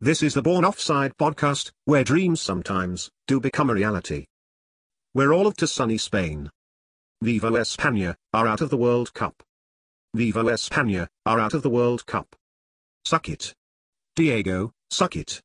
This is the Born Offside podcast, where dreams sometimes do become a reality. We're all of to sunny Spain. Viva España are out of the World Cup. Viva España are out of the World Cup. Suck it. Diego, suck it.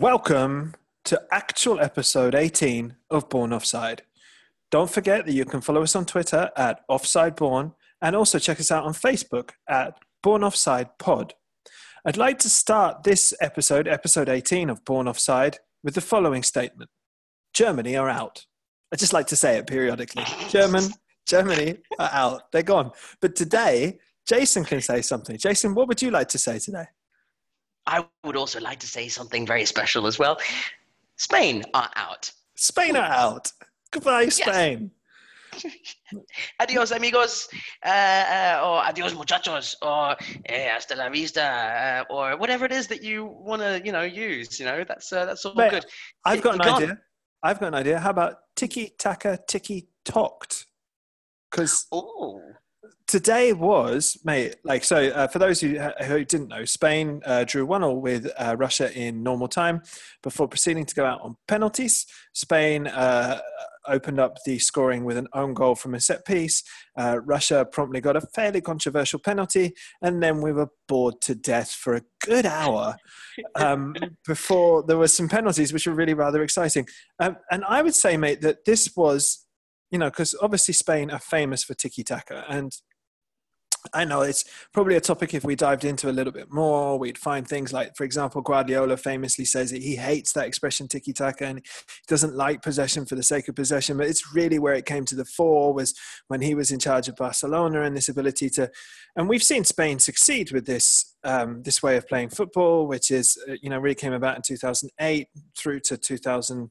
Welcome to actual episode 18 of Born Offside. Don't forget that you can follow us on Twitter at OffsideBorn and also check us out on Facebook at Born Offside Pod. I'd like to start this episode, episode 18 of Born Offside, with the following statement Germany are out. I just like to say it periodically. German, Germany are out. They're gone. But today, Jason can say something. Jason, what would you like to say today? I would also like to say something very special as well. Spain are out. Spain are out. Goodbye, Spain. adios, amigos, uh, uh, or adios, muchachos, or eh, hasta la vista, uh, or whatever it is that you want to, you know, use. You know, that's uh, that's all Mate, good. I've got an idea. I've got an idea. How about tiki taka tiki talked? Because Oh, today was, mate, like, so uh, for those who, who didn't know, Spain uh, drew 1 0 with uh, Russia in normal time before proceeding to go out on penalties. Spain uh, opened up the scoring with an own goal from a set piece. Uh, Russia promptly got a fairly controversial penalty, and then we were bored to death for a good hour um, before there were some penalties, which were really rather exciting. Um, and I would say, mate, that this was, you know, because obviously Spain are famous for tiki taka, and I know it's probably a topic if we dived into a little bit more, we'd find things like, for example, Guardiola famously says that he hates that expression tiki taka and he doesn't like possession for the sake of possession. But it's really where it came to the fore was when he was in charge of Barcelona and this ability to, and we've seen Spain succeed with this um, this way of playing football, which is uh, you know really came about in 2008 through to 2000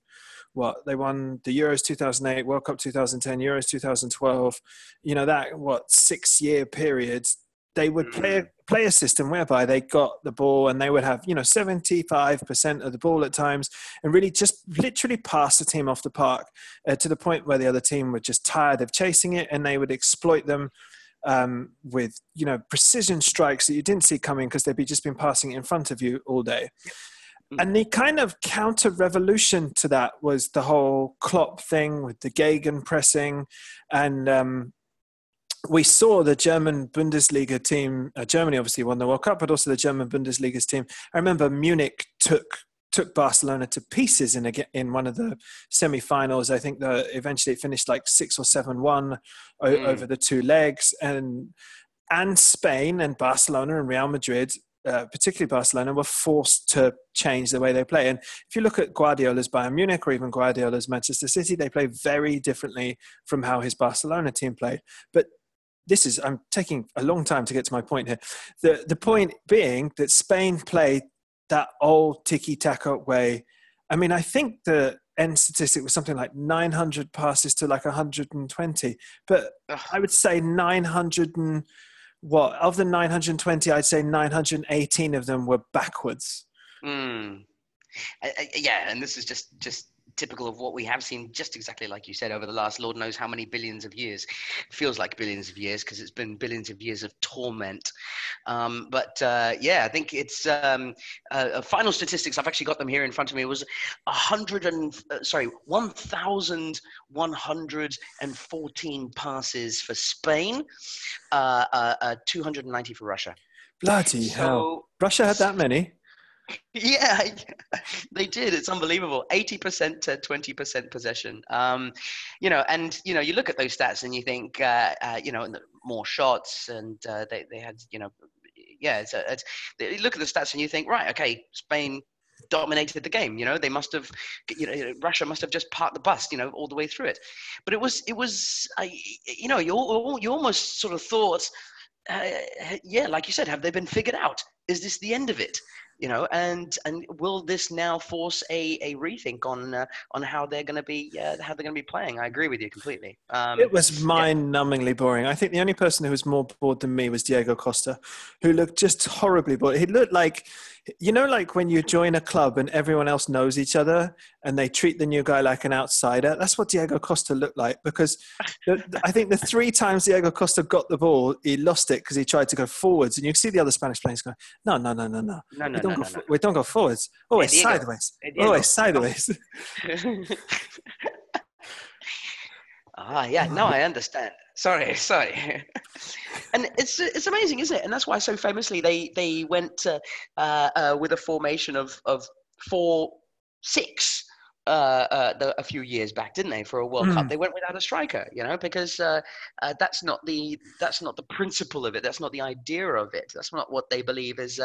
what they won the Euros 2008, World Cup 2010, Euros 2012. You know that what six year period they would play play a system whereby they got the ball and they would have you know 75% of the ball at times and really just literally pass the team off the park uh, to the point where the other team were just tired of chasing it and they would exploit them um, with you know precision strikes that you didn't see coming because they'd be just been passing it in front of you all day and the kind of counter revolution to that was the whole Klopp thing with the Gegen pressing. And um, we saw the German Bundesliga team, uh, Germany obviously won the World Cup, but also the German Bundesliga's team. I remember Munich took took Barcelona to pieces in a, in one of the semi-finals. I think the eventually it finished like six or seven one o- Mm. over the two legs, and and Spain and Barcelona and Real Madrid uh, particularly Barcelona, were forced to change the way they play. And if you look at Guardiola's Bayern Munich or even Guardiola's Manchester City, they play very differently from how his Barcelona team played. But this is, I'm taking a long time to get to my point here. The, the point being that Spain played that old tiki taka way. I mean, I think the end statistic was something like 900 passes to like 120, but I would say 900 and what of the 920 i'd say 918 of them were backwards Mm. I- I- yeah, and this is just just typical of what we have seen, just exactly like you said, over the last Lord knows how many billions of years. Feels like billions of years because it's been billions of years of torment. Um, but uh, yeah, I think it's um, uh, uh, final statistics. I've actually got them here in front of me. Was a hundred and uh, sorry, one thousand one hundred and fourteen passes for Spain, uh, uh, uh, two hundred and ninety for Russia. bloody hell russia had that many yeah, they did. It's unbelievable. 80% to 20% possession. Um, you know, and, you know, you look at those stats and you think, uh, uh, you know, more shots and uh, they, they had, you know, yeah, it's, a, it's, you look at the stats and you think, right, okay, Spain dominated the game. You know, they must have, you know, Russia must have just parked the bus, you know, all the way through it. But it was, it was, you know, you, you almost sort of thought, uh, yeah, like you said, have they been figured out? Is this the end of it? You know, and and will this now force a, a rethink on uh, on how they're going to be uh, how they're going to be playing? I agree with you completely. Um, It was mind-numbingly boring. I think the only person who was more bored than me was Diego Costa, who looked just horribly bored. He looked like you know, like when you join a club and everyone else knows each other and they treat the new guy like an outsider. That's what Diego Costa looked like because the, I think the three times Diego Costa got the ball, he lost it because he tried to go forwards. And you see the other Spanish players going, no, no, no, no, no. No, no, we, don't no, go no, for- no. we don't go forwards. always Hey, it's Diego. sideways. Hey, Oh, sideways. Ah, yeah, no, I understand. Sorry, sorry. and it's it's amazing, isn't it? And that's why so famously they they went uh, uh, uh, with a formation of of four six. Uh, uh, the, a few years back, didn't they? For a World Cup, Mm. they went without a striker, you know, because uh, uh, that's not the that's not the principle of it. That's not the idea of it. That's not what they believe is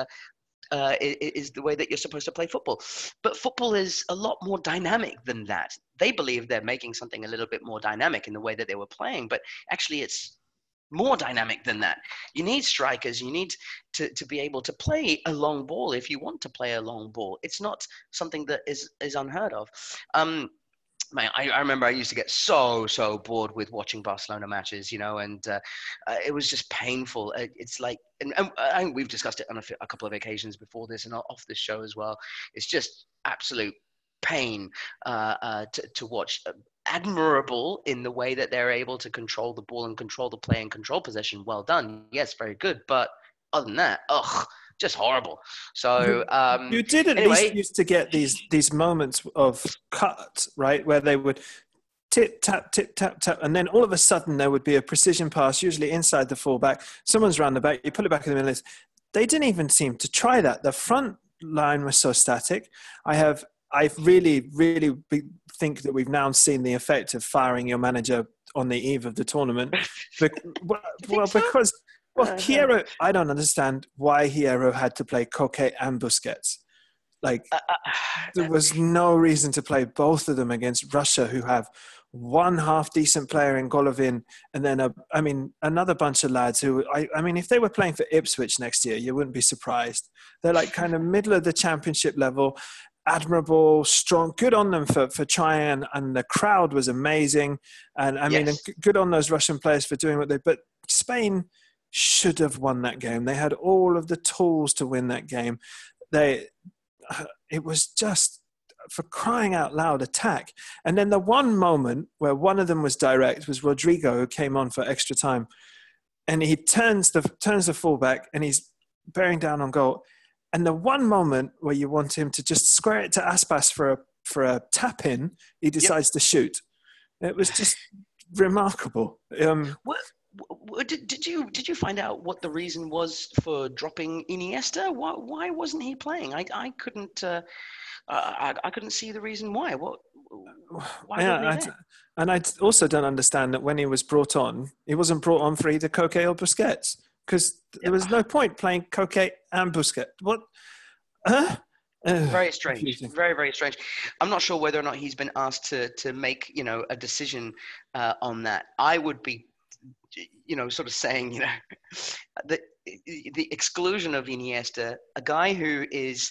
uh, is the way that you're supposed to play football. But football is a lot more dynamic than that. They believe they're making something a little bit more dynamic in the way that they were playing, but actually it's more dynamic than that. You need strikers. You need to, to be able to play a long ball if you want to play a long ball. It's not something that is, is unheard of. Um, man, I, I remember I used to get so so bored with watching Barcelona matches, you know, and uh, uh, it was just painful. Uh, It's like, and, and I think we've discussed it on a, couple of occasions before this and off this show as well. It's just absolute pain uh, uh, to, to watch. Uh, Admirable in the way that they're able to control the ball and control the play and control possession. Well done. Yes, very good. But other than that, ugh, just horrible. So um, You did at anyway. least used to get these these moments of cut, right, where they would tip tap tip tap tap, and then all of a sudden there would be a precision pass, usually inside the fullback. Someone's round the back, you pull it back in the middle. They didn't even seem to try that. The front line was so static. I have I really really think that we've now seen the effect of firing your manager on the eve of the tournament. Well, well, because well, Uh-huh. Hierro, I don't understand why Hierro had to play Koke and Busquets. Like, uh, uh, there was no reason to play both of them against Russia, who have one half decent player in Golovin, and then a, I mean, another bunch of lads who, I, I mean, if they were playing for Ipswich next year, you wouldn't be surprised. They're like kind of middle of the championship level, admirable, strong, good on them for, for trying, and, and the crowd was amazing. And I mean, Yes. and good on those Russian players for doing what they, but Spain should have won that game. They had all of the tools to win that game. They, it was just for crying out loud attack. And then the one moment where one of them was direct was Rodrigo who came on for extra time, and he turns the turns the fullback and he's bearing down on goal. And the one moment where you want him to just square it to Aspas for a for a tap in, he decides to shoot. It was just remarkable. Um, what, did, did you did you find out what the reason was for dropping Iniesta? Why why wasn't he playing? I I couldn't uh, I, I couldn't see the reason why. What why yeah, wasn't I and I also don't understand that when he was brought on, he wasn't brought on for either Koke or Busquets because there was no point playing Koke and Busquets. What? Huh? Very strange. Very very strange. I'm not sure whether or not he's been asked to to make you know a decision uh, on that. I would be you know sort of saying you know the the exclusion of Iniesta, a guy who is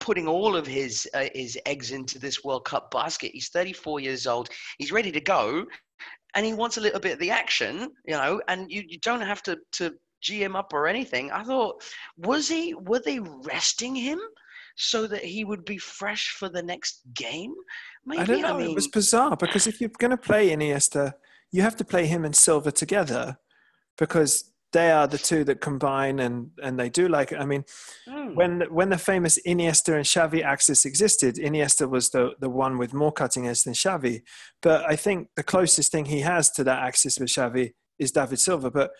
putting all of his uh, his eggs into this World Cup basket. He's 34 years old. He's ready to go, and he wants a little bit of the action, you know. And you, you don't have to to g him up or anything. I thought, was he? Were they resting him so that he would be fresh for the next game? Maybe. I don't know. mean, it was bizarre because if you're going to play Iniesta, you have to play him and Silva together because they are the two that combine and and they do like. it. I mean, hmm, when when the famous Iniesta and Xavi axis existed, Iniesta was the the one with more cutting edge than Xavi. But I think the closest thing he has to that axis with Xavi is David Silva. But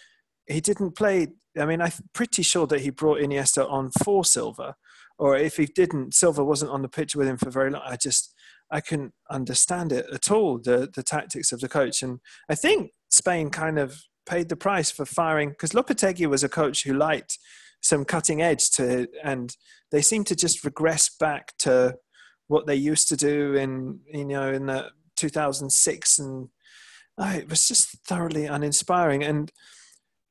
he didn't play. I mean, I'm pretty sure that he brought Iniesta on for Silva, or if he didn't, Silva wasn't on the pitch with him for very long. I just I couldn't understand it at all. The the tactics of the coach, and I think Spain kind of paid the price for firing because Lopetegui was a coach who liked some cutting edge to it, and they seem to just regress back to what they used to do in you know in the 2006 and oh, it was just thoroughly uninspiring. And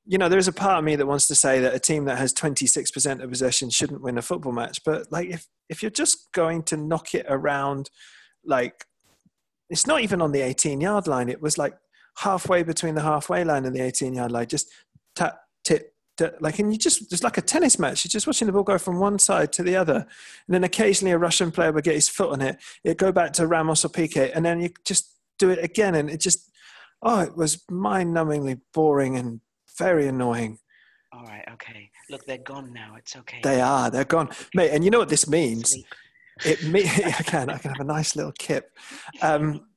you know there's a part of me that wants to say that a team that has 26% of possession shouldn't win a football match. But like if if you're just going to knock it around like it's not even on the 18 yard line. It was like halfway between the halfway line and the 18 yard line. Just tap tip like and you just it's like a tennis match. You're just watching the ball go from one side to the other. And then occasionally a russian player would get his foot on it. It'd go back to ramos or Piqué and then you just do it again. And it just oh it was mind-numbingly boring and very annoying. All right, okay. Look, they're gone now. It's okay. they are. They're gone. Mate and you know what this means? Sleep. It me I can I can have a nice little kip. Um,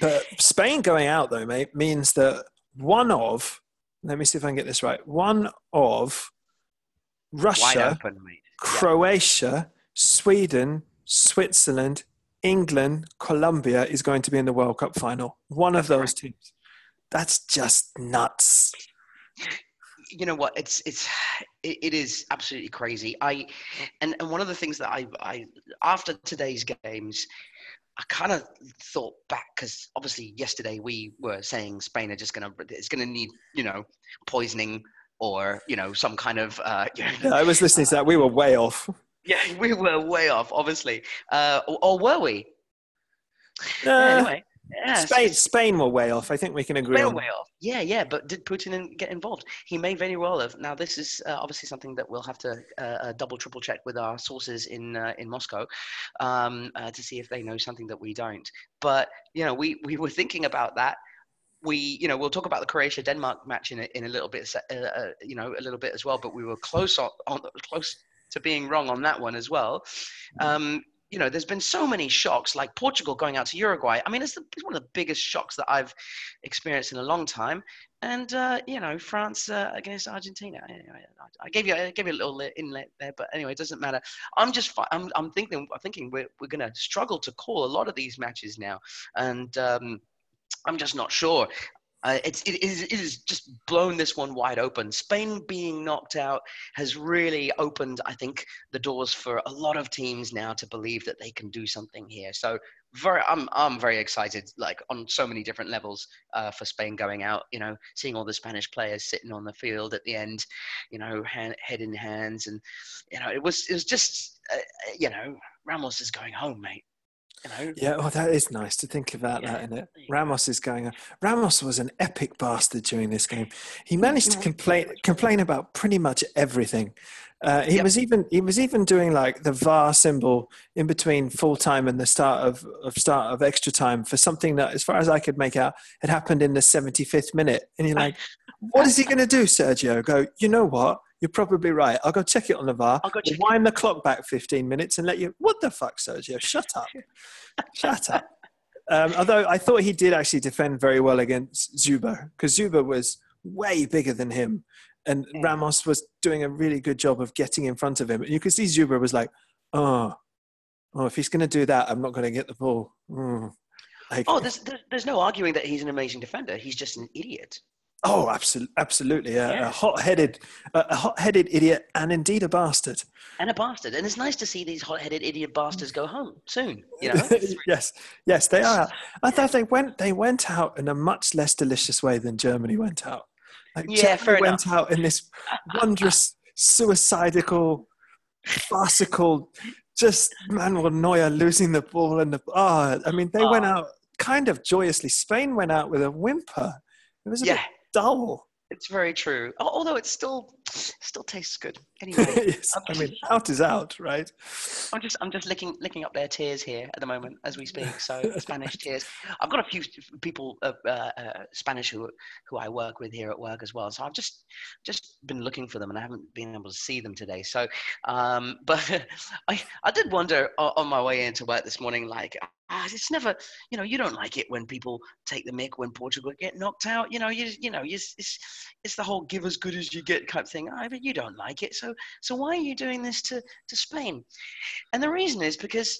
but Spain going out though, mate, means that one of let me see if I can get this right. One of Russia, open, mate. Croatia, Sweden, Switzerland, England, Colombia is going to be in the World Cup final. One of those teams. That's just nuts. You know what it's it's it, is absolutely crazy i and and one of the things that i i after today's games i kind of thought back because obviously yesterday we were saying spain are just gonna it's gonna need you know poisoning or you know some kind of uh you know, Yeah, I was listening to that. We were way off. yeah we were way off obviously uh or, or were we Uh, anyway yeah, Spain, Spain were way off. I think we can agree Way, on way off. Yeah, yeah, but did Putin get involved? He may very well have. Now, this is uh, obviously something that we'll have to uh, uh, double, triple check with our sources in uh, in Moscow um, uh, to see if they know something that we don't. But you know, we we were thinking about that. We, you know, we'll talk about the Croatia Denmark match in a, in a little bit, uh, uh, you know, a little bit as well. But we were close on, on close to being wrong on that one as well. Um, you know, there's been so many shocks, like Portugal going out to Uruguay. I mean, it's, the, it's one of the biggest shocks that I've experienced in a long time. And uh, you know, France uh, against Argentina. Anyway, I, gave you I gave you a little inlet there, but anyway, it doesn't matter. I'm just I'm I'm thinking I'm thinking we're we're gonna struggle to call a lot of these matches now, and um, I'm just not sure. Uh, it's it is it is just blown this one wide open. Spain being knocked out has really opened, I think, the doors for a lot of teams now to believe that they can do something here. So very, I'm I'm very excited, like on so many different levels uh, for Spain going out. You know, seeing all the Spanish players sitting on the field at the end, you know, hand, head in hands, and you know, it was it was just, uh, you know, Ramos is going home, mate. You know, Yeah, oh, that is nice to think about that, isn't it? Ramos is going on. Ramos was an epic bastard during this game. He managed to complain complain about pretty much everything. Uh, he Yep. was even he was even doing like the VAR symbol in between full time and the start of, of start of extra time for something that, as far as I could make out, had happened in the seventy fifth minute. And you're like, what is he going to do, Sergio? Go, you know what? You're probably right. I'll go check it on the VAR. I'll go check it. wind the clock back 15 minutes and let you. What the fuck, Sergio? Shut up. Shut up. Um, although I thought he did actually defend very well against Dzyuba because Dzyuba was way bigger than him. And Yeah. Ramos was doing a really good job of getting in front of him. And you could see Dzyuba was like, oh, oh if he's going to do that, I'm not going to get the ball. Mm. Like, Oh, there's, there's no arguing that he's an amazing defender. He's just an idiot. oh, absolutely, absolutely, a, a hot-headed, a, a hot-headed idiot, and indeed a bastard. and a bastard. And it's nice to see these hot-headed idiot bastards go home soon. You know, yes, yes, they are. I thought they went they went out in a much less delicious way than Germany went out. Like Yeah, fair went out in this wondrous, suicidal, farcical, just Manuel Neuer losing the ball and the ah. I mean, they went Ah. out kind of joyously. Spain went out with a whimper. It was a yeah, bit dull. it's very true. Although it's still still tastes good. Anyway, Yes, I mean, out is out, right? I'm just I'm just licking licking up their tears here at the moment as we speak. So Spanish tears. I've got a few people uh, uh, Spanish who who I work with here at work as well. So I've just just been looking for them and I haven't been able to see them today. So, um, but I I did wonder on my way into work this morning, like. ah, It's never, you know, you don't like it when people take the mick when Portugal get knocked out. You know, you you know, it's it's, it's the whole "give as good as you get" type thing. I oh, but you don't like it, so so why are you doing this to to Spain? And the reason is because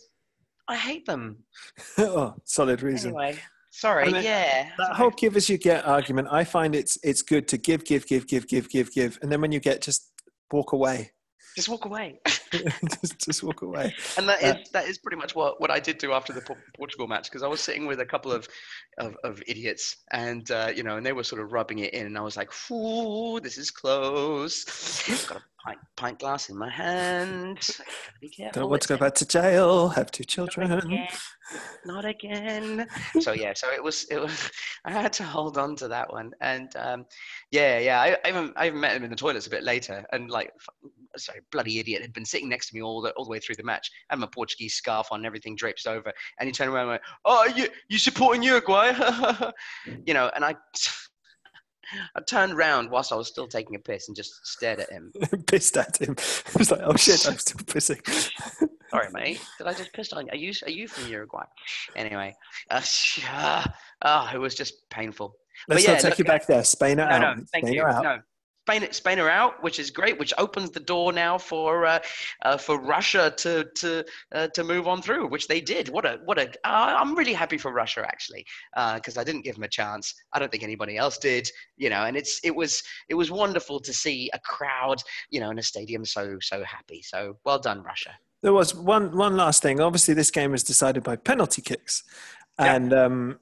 I hate them. oh, solid reason. Anyway, sorry. I mean, yeah. that whole give as you get argument i find it's it's good to give give give give give give give and then when you get just walk away Just walk away. just, just walk away and that is Uh, that is pretty much what, what I did do after the Portugal match because I was sitting with a couple of of, of idiots and uh, you know and they were sort of rubbing it in and I was like, "Ooh, this is close." Got pint, pint glass in my hand. Don't want to go back to jail. Have two children. Not again. Not again. So yeah, so it was. It was. I had to hold on to that one, and um, yeah, yeah. I, I even I even met him in the toilets a bit later, and like, sorry, bloody idiot had been sitting next to me all the all the way through the match. I had my Portuguese scarf on, everything draped over, and he turned around and went, "Oh, you you supporting Uruguay?" you know, and I. I turned round whilst I was still taking a piss and just stared at him. Pissed at him. I was like, oh shit, I'm still pissing. Sorry, mate. Did I just piss on you? Are you are you from Uruguay? Anyway, uh, oh, it was just painful. Let's yeah, not take look, you back there. Spain No, out. no, thank Spain you. out. No, Spain, Spain are out, which is great, which opens the door now for uh, uh, for Russia to to uh, to move on through, which they did. What a what a! Uh, I'm really happy for Russia actually, because I didn't give them a chance. I don't think anybody else did, you know. And it's it was it was wonderful to see a crowd, you know, in a stadium so so happy. So well done, Russia. There was one one last thing. Obviously, this game was decided by penalty kicks, Yeah. and um,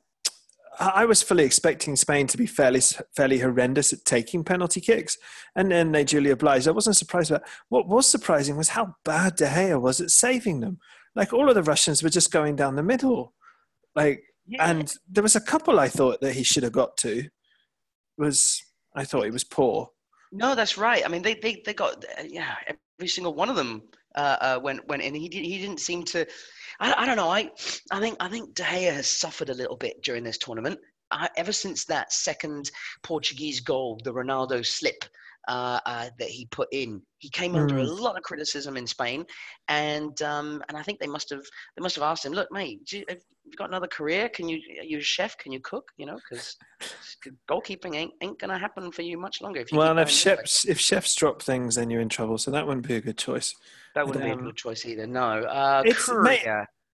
I was fully expecting Spain to be fairly fairly horrendous at taking penalty kicks, and then they duly obliged. I wasn't surprised about. What was surprising was how bad De Gea was at saving them. Like all of the Russians were just going down the middle, like, and there was a couple I thought that he should have got to. Was I thought he was poor. No, that's right. I mean, they they, they got uh, yeah every single one of them uh, uh, went went in. He did, he didn't seem to. I, I don't know. I I think I think De Gea has suffered a little bit during this tournament. I, ever since that second Portuguese goal, the Ronaldo slip uh, uh, that he put in, he came under a lot of criticism in Spain, and um, and I think they must have they must have asked him, look, mate, you, have you got another career? Can you you a chef? Can you cook? You know, because goalkeeping ain't ain't gonna happen for you much longer. If you Well, keep if going this way. chefs if chefs drop things, then you're in trouble. So that wouldn't be a good choice. That wouldn't be Um, a good choice either. No. Uh, it's- mate,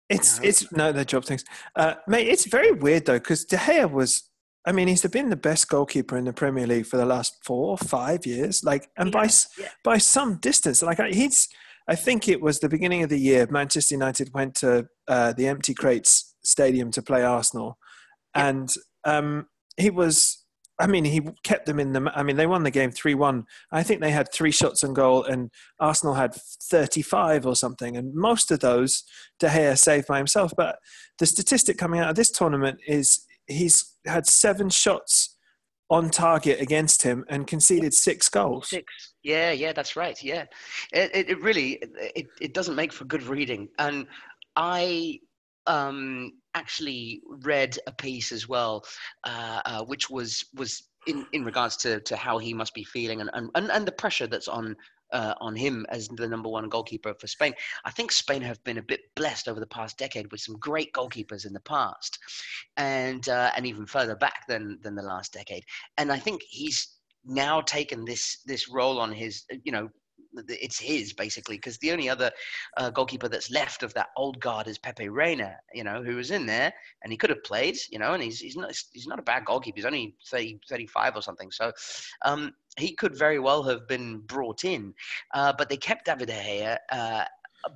It's No. it's no, they drop things. Uh, mate, it's very weird though because De Gea was. I mean, he's been the best goalkeeper in the Premier League for the last four or five years. Like, and by Yeah, s yeah. by some distance. Like, I- he's. I think it was the beginning of the year. Manchester United went to uh, the Empty Crates Stadium to play Arsenal, Yeah. and um, he was. I mean, he kept them in the. I mean, they won the game three one. I think they had three shots on goal, and Arsenal had thirty five or something, and most of those De Gea saved by himself. But the statistic coming out of this tournament is he's had seven shots on target against him and conceded six goals. Six. Yeah, yeah, that's right. Yeah, it, it, really it, it doesn't make for good reading. And I um, actually read a piece as well, uh, uh, which was was in, in regards to, to how he must be feeling and, and, and the pressure that's on uh, on him as the number one goalkeeper for Spain. I think Spain have been a bit blessed over the past decade with some great goalkeepers in the past, and uh, and even further back than than the last decade. And I think he's now taken this this role on his you know it's his basically because the only other uh, goalkeeper that's left of that old guard is Pepe Reina, you know, who was in there and he could have played, you know, and he's he's not he's not a bad goalkeeper. He's only 30, 35 or something, so um, he could very well have been brought in, uh, but they kept David De Gea. Uh,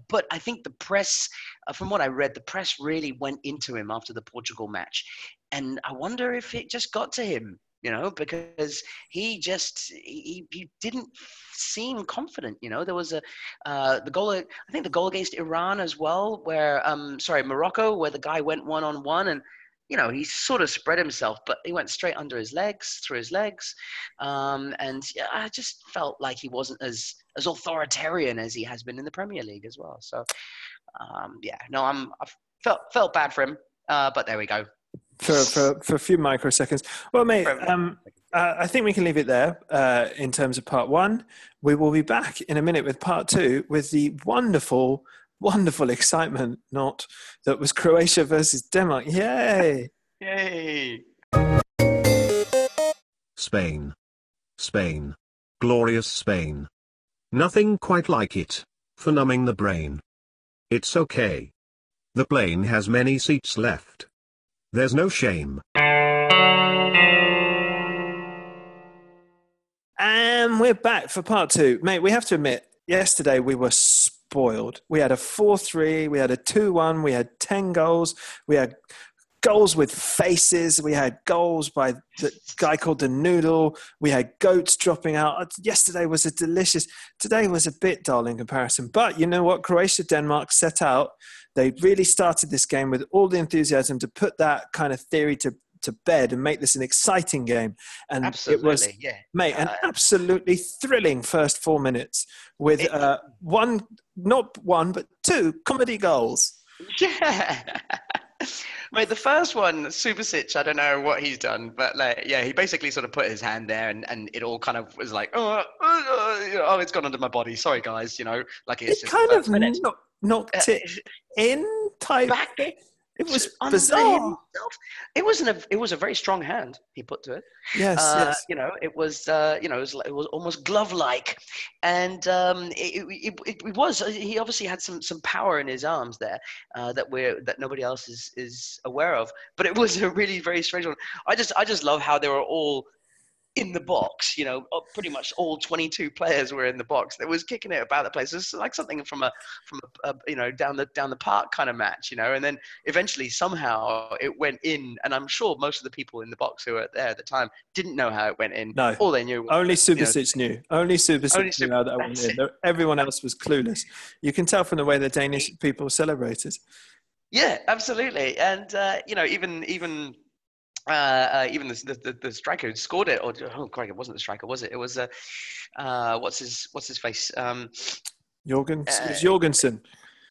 but I think the press, uh, from what I read, the press really went into him after the Portugal match, and I wonder if it just got to him you know, because he just he, he didn't seem confident. You know, there was a uh, the goal. I think the goal against Iran as well, where um sorry Morocco, where the guy went one on one and. You know, he sort of spread himself, but he went straight under his legs, through his legs, um, and I just felt like he wasn't as as authoritarian as he has been in the Premier League as well. So, um, yeah, no, I'm I felt felt bad for him, uh, but there we go. For, for, for a few microseconds. Well, mate, um, uh, I think we can leave it there uh, in terms of part one. We will be back in a minute with part two with the wonderful, wonderful excitement not that was Croatia versus Denmark. Yay! Yay! Spain. Spain. Glorious Spain. Nothing quite like it. For numbing the brain. It's okay. The plane has many seats left. There's no shame. And we're back for part two. Mate, we have to admit, yesterday we were spoiled. We had a 4 3, we had a 2 1, we had 10 goals, we had goals with faces. We had goals by the guy called the Noodle. We had goats dropping out. Uh, yesterday was a delicious. Today was a bit dull in comparison. But you know what? Croatia Denmark set out. They really started this game with all the enthusiasm to put that kind of theory to to bed and make this an exciting game. And Absolutely, it was, yeah. mate, an Uh, absolutely thrilling first four minutes with It- uh, one, not one, but two comedy goals. Yeah. Mate, the first one, Subasic, I don't know what he's done, but like, yeah, he basically sort of put his hand there, and, and it all kind of was like, oh, uh, oh, it's gone under my body. Sorry, guys, you know, like it's It just kind of minute. knocked Uh, it in type. back it. It was bizarre. himself. It wasn't a. It was a very strong hand he put to it. Yes, Uh, yes. You know, it was. Uh, you know, it was, it was almost glove-like, and um, it, it, it, it was. uh, He obviously had some some power in his arms there uh, that we're that nobody else is is aware of. But it was a really very strange one. I just I just love how they were all in the box. You know, uh, pretty much all 22 players were in the box. That was kicking it about the place. It's like something from a from a, a you know down the down the park kind of match. You know, and then eventually somehow it went in, and I'm sure most of the people in the box who were there at the time didn't know how it went in. No. all they knew. Was, Only Subasic knew. Only Subasic Only knew how that went in. Everyone else was clueless. You can tell from the way the Danish people celebrated. Yeah, absolutely. And uh, you know, even even uh, uh, even the, the the- the striker who scored it, or oh, Craig, it wasn't the striker, was it? It was uh, uh, what's his what's his face? Um, Jorgen, it was Uh, Jorgensen.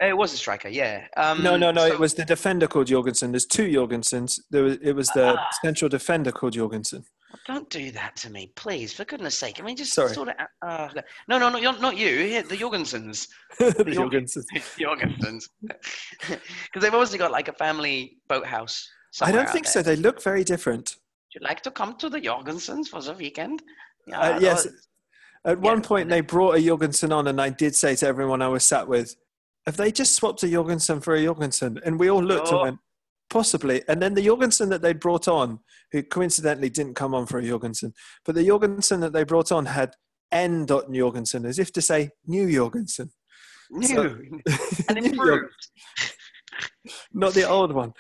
it was a striker, yeah. Um, No, no, no. so- it was the defender called Jorgensen. There's two Jorgensens. There was, it was the Ah. central defender called Jorgensen. Don't do that to me, please, for goodness sake. I mean, just Sorry. sort of. Uh, no, no, no, you're, not you. Yeah, the Jorgensens. the Jorgen- Jorgensens. Jorgensens. Because they've obviously got like a family boathouse. I don't think so. They look very different. Would you like to come to the Jorgensens for the weekend? Yeah, Uh, yes. At Yeah, one point, they brought a Jorgensen on, and I did say to everyone I was sat with, "Have they just swapped a Jorgensen for a Jorgensen?" And we all looked Oh. and went, "Possibly." And then the Jorgensen that they brought on, who coincidentally didn't come on for a Jorgensen, but the Jorgensen that they brought on had N. Jorgensen, as if to say new Jorgensen, New So- and improved. not the old one.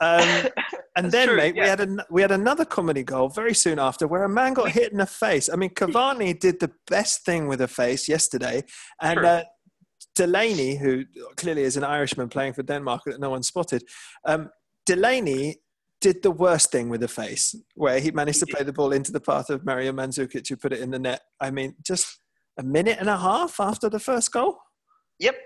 Um, and then, true, mate, we had an, we had another comedy goal very soon after, where a man got hit in the face. I mean, Cavani did the best thing with a face yesterday, and uh, Delaney, who clearly is an Irishman playing for Denmark that no one spotted, um, Delaney did the worst thing with a face, where he managed to He play the ball into the path of Mario Mandzukic, who put it in the net. I mean, just a minute and a half after the first goal. Yep.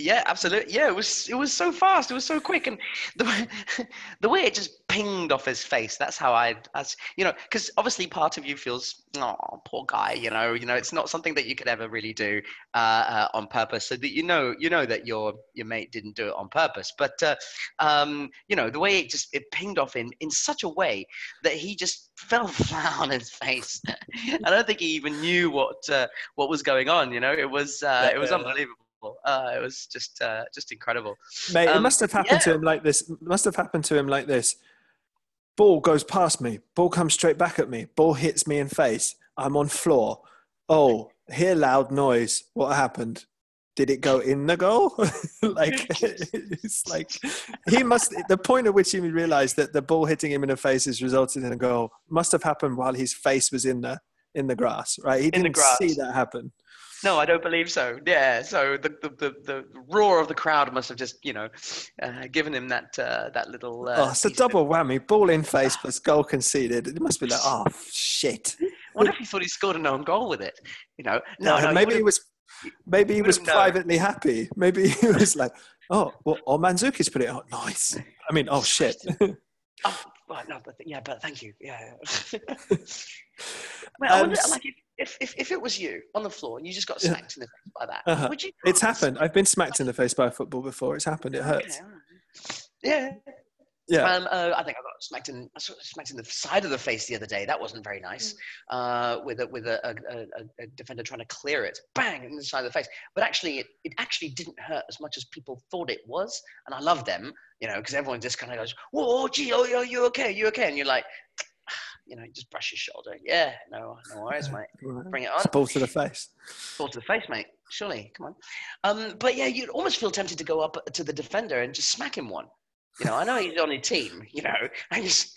Yeah, absolutely. Yeah, it was it was so fast. It was so quick, and the way, the way it just pinged off his face. That's how I, as you know, because obviously part of you feels, oh, poor guy. You know, you know, it's not something that you could ever really do uh, uh, on purpose. So that you know, you know that your your mate didn't do it on purpose. But uh, um, you know, the way it just it pinged off in in such a way that he just fell flat on his face. I don't think he even knew what uh, what was going on. You know, it was uh, it was unbelievable. Uh, it was just uh, just incredible. Mate, it Um, must have happened to him like this. Must have happened to him like this. Ball goes past me. Ball comes straight back at me. Ball hits me in face. I'm on floor. Oh, hear loud noise. What happened? Did it go in the goal? like it's like he must. The point at which he realised that the ball hitting him in the face has resulted in a goal must have happened while his face was in the in the grass. Right? He In didn't see that happen. No, I don't believe so. Yeah, so the the, the, the roar of the crowd must have just you know uh, given him that uh, that little. Uh, oh, it's a piece of it. double whammy. Ball in face plus goal conceded. It must be like, oh shit. What if he thought he scored an own goal with it. You know, no, No, no. maybe he was. Maybe he was known. privately happy. Maybe he was like, "Oh, well, oh, Mandzuki's put it out. Nice. I mean, oh shit." Oh, well, no, but yeah, but thank you. Yeah. well, I Um, wonder, like, if, if if if it was you on the floor and you just got smacked in the face by that, Uh-huh. would you? it's happened. I've been smacked in the face by a football before. It's happened. It hurts. Yeah. Yeah. Um, uh, I think I got smacked in, I smacked in the side of the face the other day. That wasn't very nice. Uh, with a, with a, a, a, defender trying to clear it, bang in the side of the face. But actually, it, it actually didn't hurt as much as people thought it was. And I love them, you know, because everyone just kind of goes, "Whoa, gee, oh, you you okay? You okay?" And you're like, you know, just brush your shoulder. Yeah, no, no worries, mate. Bring it on. Ball to the face. Ball to the face, mate. Surely, come on. Um, but yeah, you'd almost feel tempted to go up to the defender and just smack him one. You know, I know he's on a team. You know, I just,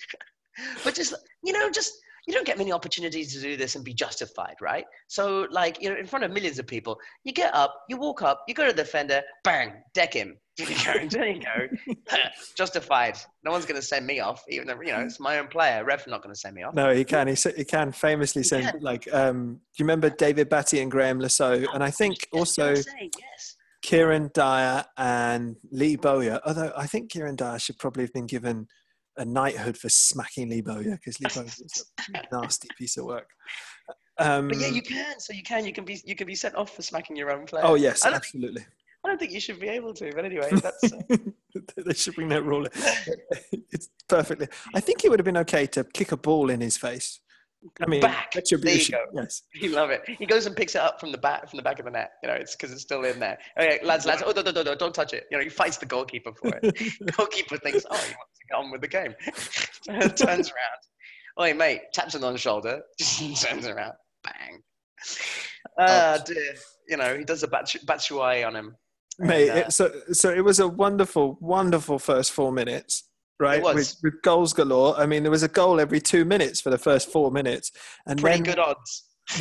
but just you know, just you don't get many opportunities to do this and be justified, right? So, like, you know, in front of millions of people, you get up, you walk up, you go to the defender, bang, deck him. There you go. There you go. justified. No one's going to send me off, even though, you know, it's my own player. Ref not going to send me off. No, he can. He, he can famously send, can. like, um, do you remember David Batty and Graeme Le Saux? And I think also saying, yes. Kieran Dyer and Lee Bowyer, although I think Kieran Dyer should probably have been given a knighthood for smacking Bowyer because Bowyer was a nasty piece of work. Um, But yeah, you can. So you can. You can be. You can be sent off for smacking your own player. oh, yes, I absolutely. I don't think you should be able to. But anyway, that's. Uh, they should bring that rule. it's perfectly. I think it would have been okay to kick a ball in his face. I mean, Back. retribution. There you go. Yes. You love it. He goes and picks it up from the back from the back of the net. You know, it's because it's still in there. Okay, lads, lads. Oh, no, no, no, no, don't touch it. You know, he fights the goalkeeper for it. goalkeeper thinks, oh, he wants to get on with the game. Turns around. Oi, mate, taps him on the shoulder. Turns around. Bang. Ah, dear. You know, he does a Batshuayi on him. Mate, And, uh, it, so so it was a wonderful, wonderful first four minutes, right? With, with goals galore. I mean, there was a goal every two minutes for the first four minutes, and Pretty then good odds.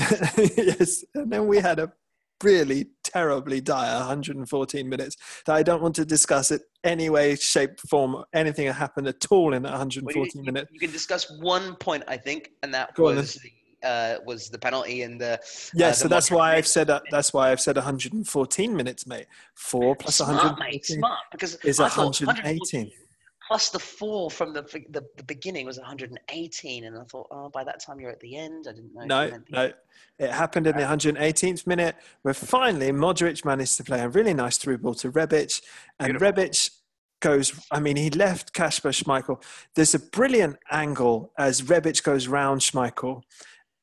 yes, and then we had a really terribly dire 114 minutes that I don't want to discuss it any way, shape, form, anything that happened at all in that 114 you, you- minutes. you can discuss one point, I think, and that Go was the, uh, was the penalty and the Yes, the so that's why I've said that, that's why I've said 114 minutes, mate. Four plus smart, mate, smart. Because is I 118. Plus the four from the, the the beginning was 118, and I thought, oh, by that time you're at the end. I didn't know. No, no. It happened in the 118th minute where finally Modric managed to play a really nice through ball to Rebic. And Beautiful. Rebic goes, I mean, he left Kasper Schmeichel. There's a brilliant angle as Rebic goes round Schmeichel.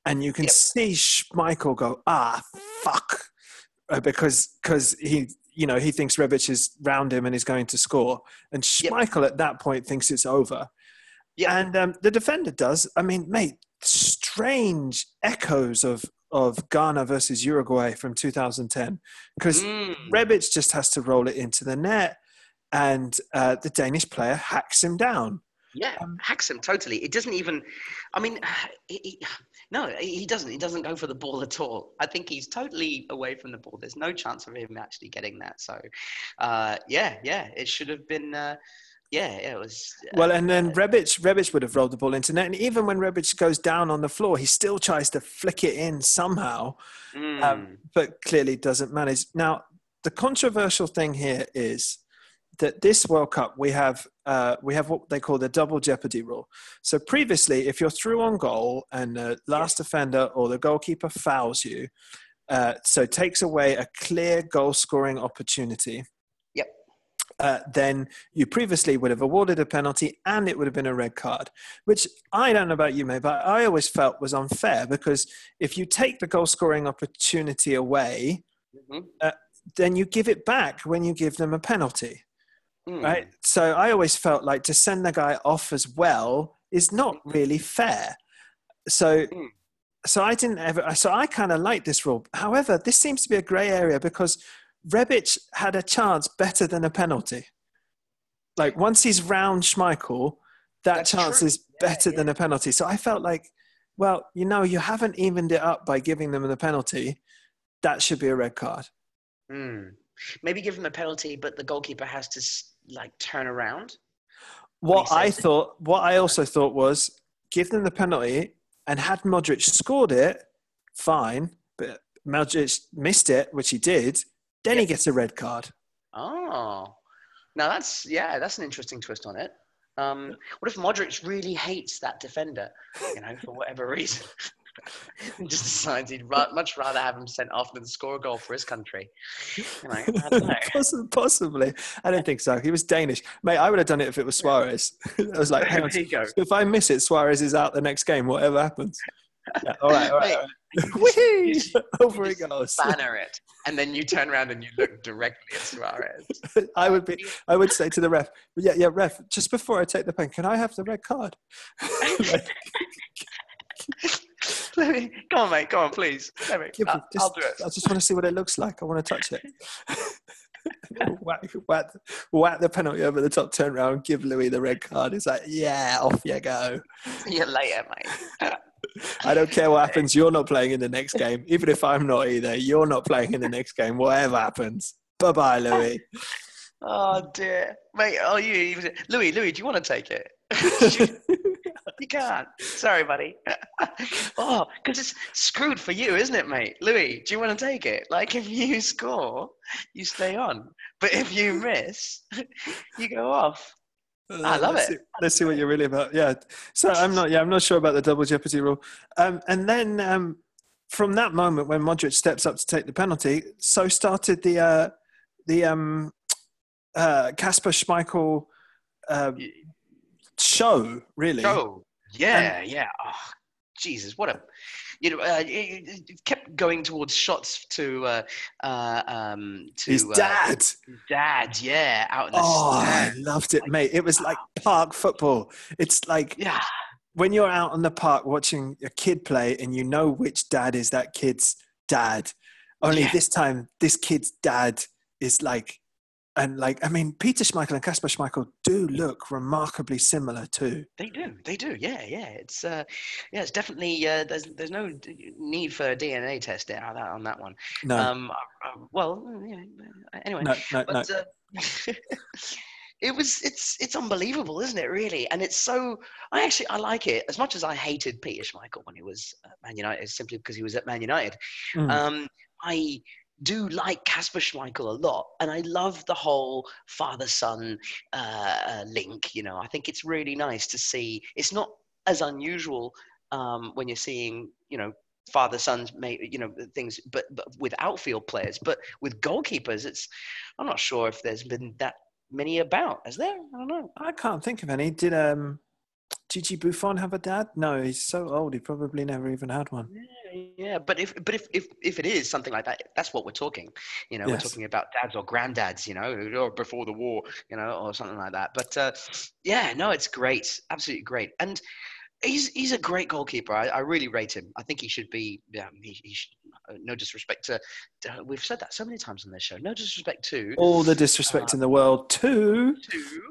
And you can Yep. see Schmeichel go, ah, fuck. Uh, because because he, you know, he thinks Rebic is round him and is going to score. And Yep. Schmeichel at that point thinks it's over. Yeah. And um, the defender does. I mean, mate, strange echoes of of Ghana versus Uruguay from 2010 because Mm. Rebic just has to roll it into the net, and uh, the Danish player hacks him down. Yeah, Um, hacks him totally. It doesn't even. I mean, he, he- no, he doesn't. He doesn't go for the ball at all. I think he's totally away from the ball. There's no chance of him actually getting that. So, uh, yeah, yeah, it should have been. Uh, yeah, it was. uh, Well, and then Rebic, Rebic would have rolled the ball into net, and even when Rebic goes down on the floor, he still tries to flick it in somehow. mm, um, but clearly doesn't manage. Now, the controversial thing here is that this World Cup we have uh, we have what they call the double jeopardy rule. So previously, if you're through on goal and the last offender or the goalkeeper fouls you, uh, so takes away a clear goal scoring opportunity. Yep. Uh, then you previously would have awarded a penalty and it would have been a red card, which I don't know about you, mate, but I always felt was unfair because if you take the goal scoring opportunity away, mhm, then you give it back when you give them a penalty, mm. right? So I always felt like to send the guy off as well is not really fair. So, Mm. so I didn't ever. So I kind of like this rule. However, this seems to be a grey area because Rebic had a chance better than a penalty. Like once he's round Schmeichel, that That's chance true. is better yeah. than a penalty. So I felt like, well, you know, you haven't evened it up by giving them the penalty. That should be a red card. Mm. Maybe give him a penalty, but the goalkeeper has to like turn around. What I thought, what I also thought was give them the penalty, and had Modric scored it, fine. But Modric missed it, which he did. Then he gets a red card. Oh, now that's yeah, that's an interesting twist on it. Um, what if Modric really hates that defender, you know, for whatever reason? just decides he'd ra- much rather have him sent off than score a goal for his country. You know, I don't know. Possibly, I don't think so. He was Danish, mate. I would have done it if it was Suarez. I was like, hang on, there you go. if I miss it, Suarez is out the next game. Whatever happens. Yeah, all right, all right. Mate, all right. Whee! just- Over You it goes. Banner it, and then you turn around and you look directly at Suarez. I would be. I would say to the ref, yeah, yeah, ref. Just before I take the pen, can I have the red card? Like, Let me, go on, mate. Go on, please. Let me. me- I'll, uh, just- I'll do it. I just want to see what it looks like. I want to touch it. whack, whack, whack the penalty over the top, turn around, give Louis the red card. It's like, yeah, off you go. See you later, mate. I don't care what happens. You're not playing in the next game. Even if I'm not either, you're not playing in the next game. Whatever happens. Bye bye, Louis. oh dear, mate. are you, even. Louis, Louis, do you want to take it? you can't. Sorry, buddy. oh, because it's screwed for you, isn't it, mate? Louis, do you want to take it? Like, if you score, you stay on. But if you miss, you go off. I love let's it. See, let's see what you're really about. Yeah. So I'm not. Yeah, I'm not sure about the double jeopardy rule. Um, and then um, from that moment when Modric steps up to take the penalty, so started the uh, the um, uh, Kasper Schmeichel uh, show. Really. Show. Yeah. And, yeah. Oh, Jesus, what a you know, uh, it, it, kept going towards shots to uh, uh, um, to his dad. Uh, dad, yeah, out in the Oh, stand. I loved it, mate. It was like park football. It's like yeah. when you're out in the park watching a kid play, and you know which dad is that kid's dad. Only yeah. this time, this kid's dad is like and like I mean, Peter Schmeichel and Kasper Schmeichel do look remarkably similar too. They do, they do, yeah, yeah. It's uh, yeah, it's definitely uh, there's there's no need for a DNA test on that on that one. No. Um, uh, well, yeah, anyway. No, no, but, no. Uh, it was it's it's unbelievable isn't it really and it's so i actually i like it as much as i hated peter schmeichel when he was at man united simply because he was at man united mm. um, i do like Kasper Schmeichel a lot, and I love the whole father-son uh, uh, link. You know, I think it's really nice to see. It's not as unusual um, when you're seeing, you know, father sons, you know, things, but, but with outfield players, but with goalkeepers, it's. I'm not sure if there's been that many about. Is there? I don't know. I can't think of any. Did um Gigi Buffon have a dad? No, he's so old. He probably never even had one. Yeah, yeah. But if but if if if it is something like that, that's what we're talking. You know, yes. we're talking about dads or granddads. You know, or before the war. You know, or something like that. But uh, yeah, no, it's great. Absolutely great. And he's he's a great goalkeeper. I, I really rate him. I think he should be. Yeah, he, he should, uh, no disrespect to, to, We've said that so many times on this show. No disrespect to all the disrespect uh, in the world to to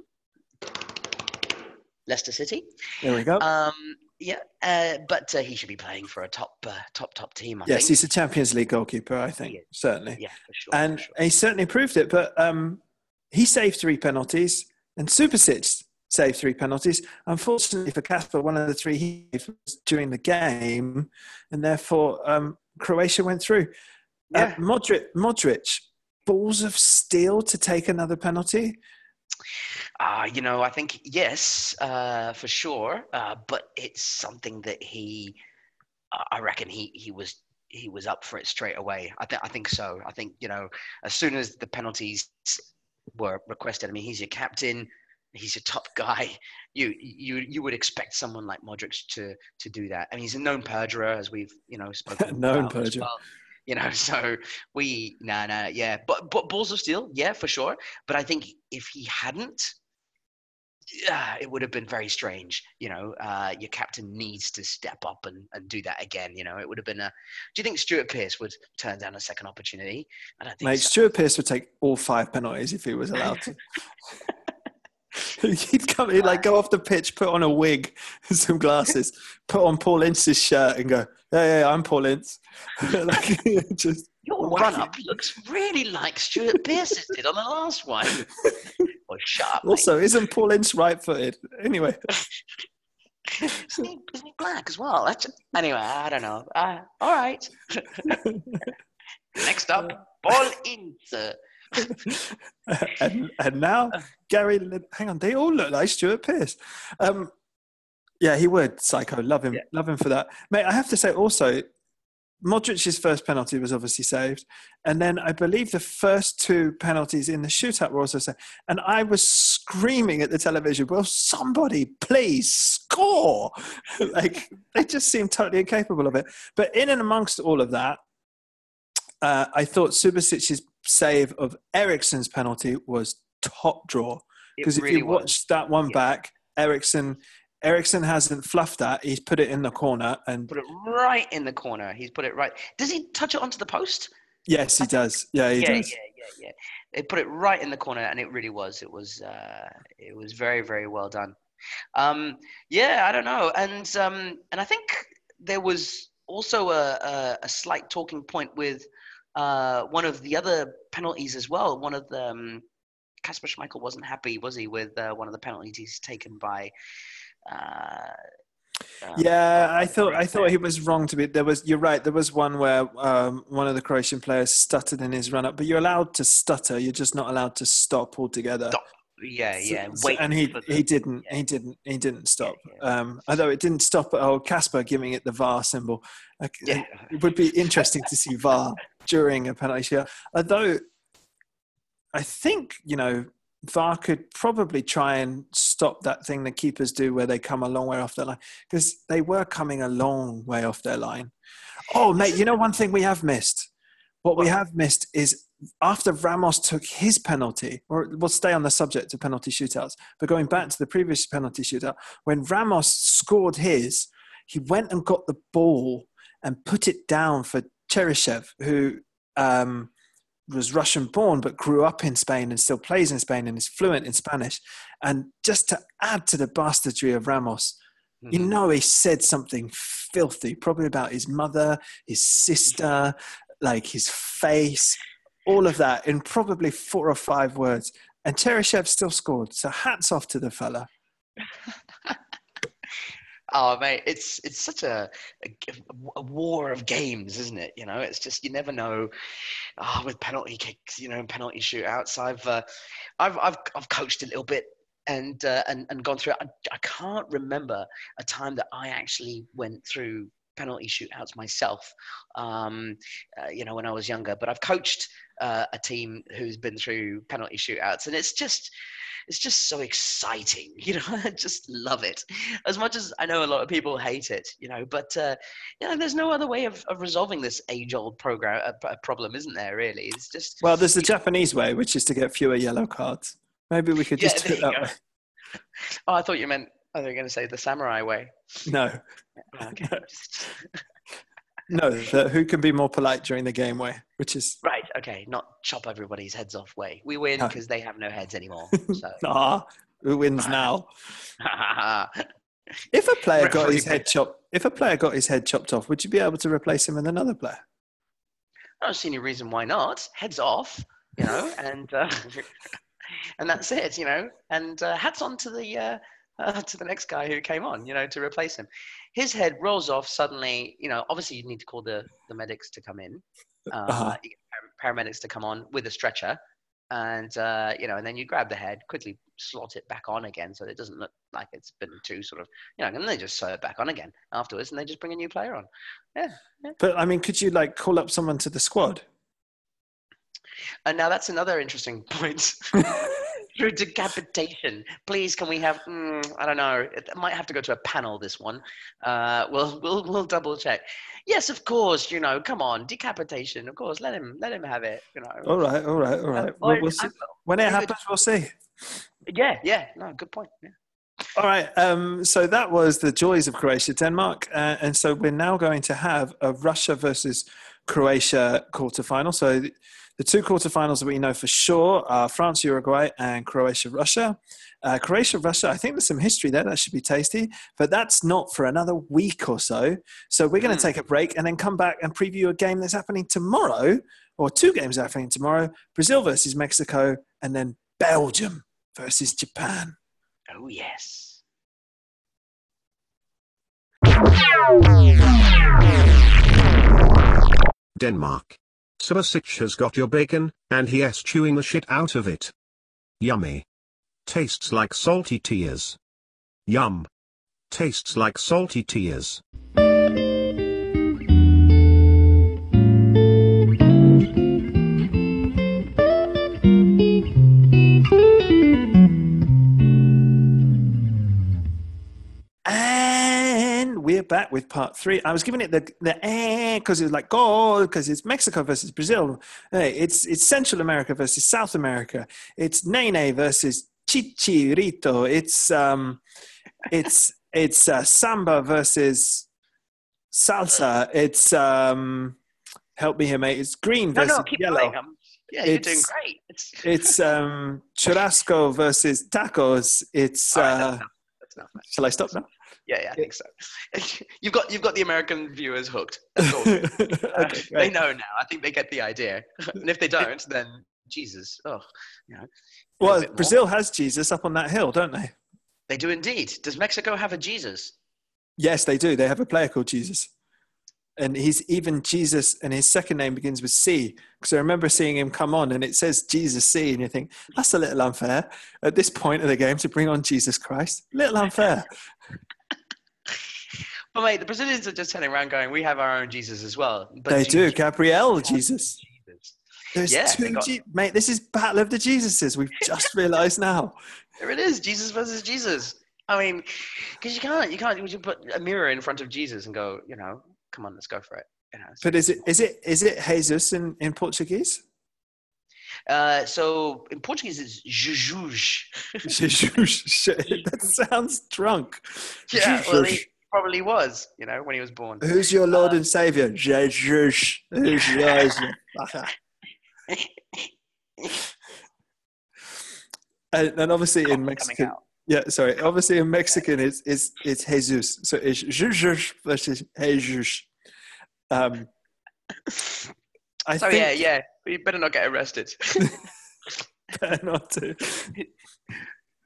Leicester City. There we go. Um, yeah, uh, but uh, he should be playing for a top, uh, top, top team. I yes, think. he's a Champions League goalkeeper. I think certainly. Yeah, for sure. And for sure. he certainly proved it. But um, he saved three penalties, and Subasic saved three penalties. Unfortunately for Kasper, one of the three he was during the game, and therefore um, Croatia went through. Uh, yeah. Modric, Modric, balls of steel to take another penalty. Uh, you know, I think yes, uh, for sure. Uh, but it's something that he, I reckon he he was he was up for it straight away. I think I think so. I think you know, as soon as the penalties were requested, I mean, he's your captain. He's a top guy. You you you would expect someone like Modric to to do that. I mean, he's a known perjurer, as we've you know spoken known perjurer. Well you know so we nah nah yeah but but balls of steel yeah for sure but i think if he hadn't yeah, it would have been very strange. You know, uh, your captain needs to step up and, and do that again. You know, it would have been a. Do you think Stuart Pearce would turn down a second opportunity? I don't think. Mate, so. Stuart Pearce would take all five penalties if he was allowed to. he'd come, he'd like go off the pitch, put on a wig and some glasses, put on Paul Ince's shirt, and go, "Yeah, yeah, I'm Paul Ince." like, just your run up looks really like Stuart Pearce's did on the last one. Well, shut up. Also, mate. isn't Paul Ince right footed? Anyway. isn't, he, isn't he black as well? That's, anyway, I don't know. Uh, all right. Next up, Paul Ince. and, and now Gary, hang on, they all look like Stuart Pearce. Um, yeah, he would. Psycho, love him, yeah. love him for that, mate. I have to say also, Modric's first penalty was obviously saved, and then I believe the first two penalties in the shootout were also saved. And I was screaming at the television, "Will somebody please score?" like they just seemed totally incapable of it. But in and amongst all of that, uh, I thought Subasic's save of Eriksen's penalty was top draw because really if you was. watch that one yeah. back, Eriksen Eriksen hasn't fluffed that. He's put it in the corner and put it right in the corner. He's put it right. Does he touch it onto the post? Yes, he does. Yeah, he yeah, does. Yeah, yeah, yeah. They put it right in the corner, and it really was. It was, uh, it was very, very well done. Um, yeah, I don't know, and um, and I think there was also a, a, a slight talking point with uh, one of the other penalties as well. One of the um, Kasper Schmeichel wasn't happy, was he, with uh, one of the penalties taken by. Uh, um, yeah, I thought I thought he was wrong to be. There was you're right. There was one where um, one of the Croatian players stuttered in his run up, but you're allowed to stutter. You're just not allowed to stop altogether. Stop. Yeah, yeah. So, and he the, he didn't yeah. he didn't he didn't stop. Yeah, yeah. Um, although it didn't stop at oh Kasper giving it the VAR symbol. Like, yeah. It would be interesting to see VAR during a penalty shootout. Although I think you know VAR could probably try and stop that thing that keepers do where they come a long way off their line because they were coming a long way off their line. Oh, mate, you know one thing we have missed? What we have missed is after Ramos took his penalty, or we'll stay on the subject of penalty shootouts, but going back to the previous penalty shootout, when Ramos scored his, he went and got the ball and put it down for Cheryshev, who um, was Russian born but grew up in Spain and still plays in Spain and is fluent in Spanish. And just to add to the bastardry of Ramos, mm-hmm. you know, he said something filthy, probably about his mother, his sister, like his face, all of that in probably four or five words. And Cheryshev still scored. So hats off to the fella. Oh mate, it's it's such a, a, a, war of games, isn't it? You know, it's just you never know. Oh, with penalty kicks, you know, and penalty shootouts. I've uh, I've I've I've coached a little bit and uh, and and gone through. I, I can't remember a time that I actually went through penalty shootouts myself. Um, uh, you know, when I was younger, but I've coached uh, a team who's been through penalty shootouts, and it's just it's just so exciting. You know, I just love it. As much as I know a lot of people hate it, you know, but uh, you know, there's no other way of, of resolving this age-old program uh, problem, isn't there? Really, it's just well, there's the Japanese way, which is to get fewer yellow cards. Maybe we could just yeah, do it that go. way. Oh, I thought you meant. I was going to say the samurai way. No. Okay. No, the who can be more polite during the game way, which is right. Okay, not chop everybody's heads off way. We win because they have no heads anymore. So. nah, who wins now? if a player got his head chopped, if a player got his head chopped off, would you be able to replace him with another player? I don't see any reason why not. Heads off, you know, and uh, and that's it, you know. And uh, hats on to the uh, uh, to the next guy who came on, you know, to replace him. His head rolls off suddenly. You know, obviously you need to call the the medics to come in, uh, uh-huh. paramedics to come on with a stretcher, and uh, you know, and then you grab the head, quickly slot it back on again, so it doesn't look like it's been too sort of, you know, and they just sew it back on again afterwards, and they just bring a new player on. Yeah. yeah. But I mean, could you like call up someone to the squad? And now that's another interesting point. through decapitation. Please, can we have? Mm, I don't know. It might have to go to a panel. This one. Uh, we'll we'll we'll double check. Yes, of course. You know, come on, decapitation. Of course, let him let him have it. You know. All right, all right, all right. Well, we'll when it happens, we'll see. Yeah, yeah. No, good point. Yeah. All right. Um, so that was the joys of Croatia Denmark, uh, and so we're now going to have a Russia versus Croatia quarterfinal. So the two quarterfinals that we know for sure are France, Uruguay, and Croatia, Russia. Uh, Croatia, Russia, I think there's some history there. That should be tasty, but that's not for another week or so. So we're going to mm. take a break and then come back and preview a game that's happening tomorrow, or two games happening tomorrow Brazil versus Mexico, and then Belgium versus Japan. Oh, yes. Denmark. Subasic has got your bacon, and he is chewing the shit out of it. Yummy. Tastes like salty tears. Yum. Tastes like salty tears. We're back with part three. I was giving it the the eh because it was like goal because it's Mexico versus Brazil. Hey, it's it's Central America versus South America. It's Nene versus Chicharito. It's um, it's it's uh, samba versus salsa. It's um, help me here, mate. It's green versus no, no, keep yellow. Yeah, you're doing It's- great. It's, It's um, churrasco versus tacos. It's. Right, Uh, that's enough. That's enough, shall I stop now? Yeah, yeah, I think so. you've got you've got the American viewers hooked. All. Uh, they know now. I think they get the idea. and if they don't, then Jesus. Oh, you know. Well. Brazil has Jesus up on that hill, don't they? They do indeed. Does Mexico have a Jesus? Yes, they do. They have a player called Jesus. And he's even Jesus, and his second name begins with C. Because I remember seeing him come on, and it says Jesus C, and you think that's a little unfair at this point of the game to bring on Jesus Christ. Little unfair. But mate, the Brazilians are just turning around going, "We have our own Jesus as well." But they do. Gabriel Jesus. Jesus. There's Yeah, two, got- Je- mate. This is battle of the Jesuses. We've just realised now. There it is, Jesus versus Jesus. I mean, because you can't, you can't, you should put a mirror in front of Jesus and go, you know, come on, let's go for it. You know, But is it is it is it Jesus in, in Portuguese? uh, so in Portuguese, it's Jesus. that sounds drunk. Yeah, well, he Jesus. Probably was, you know, when he was born. Who's your Lord and Savior? Jesus. Who's yours? and, and obviously in Mexican, yeah, sorry. Obviously in Mexican, it's it's it's Jesus. So it's Jesus versus Jesus. Um, I So think yeah, yeah, you better not get arrested. better not to.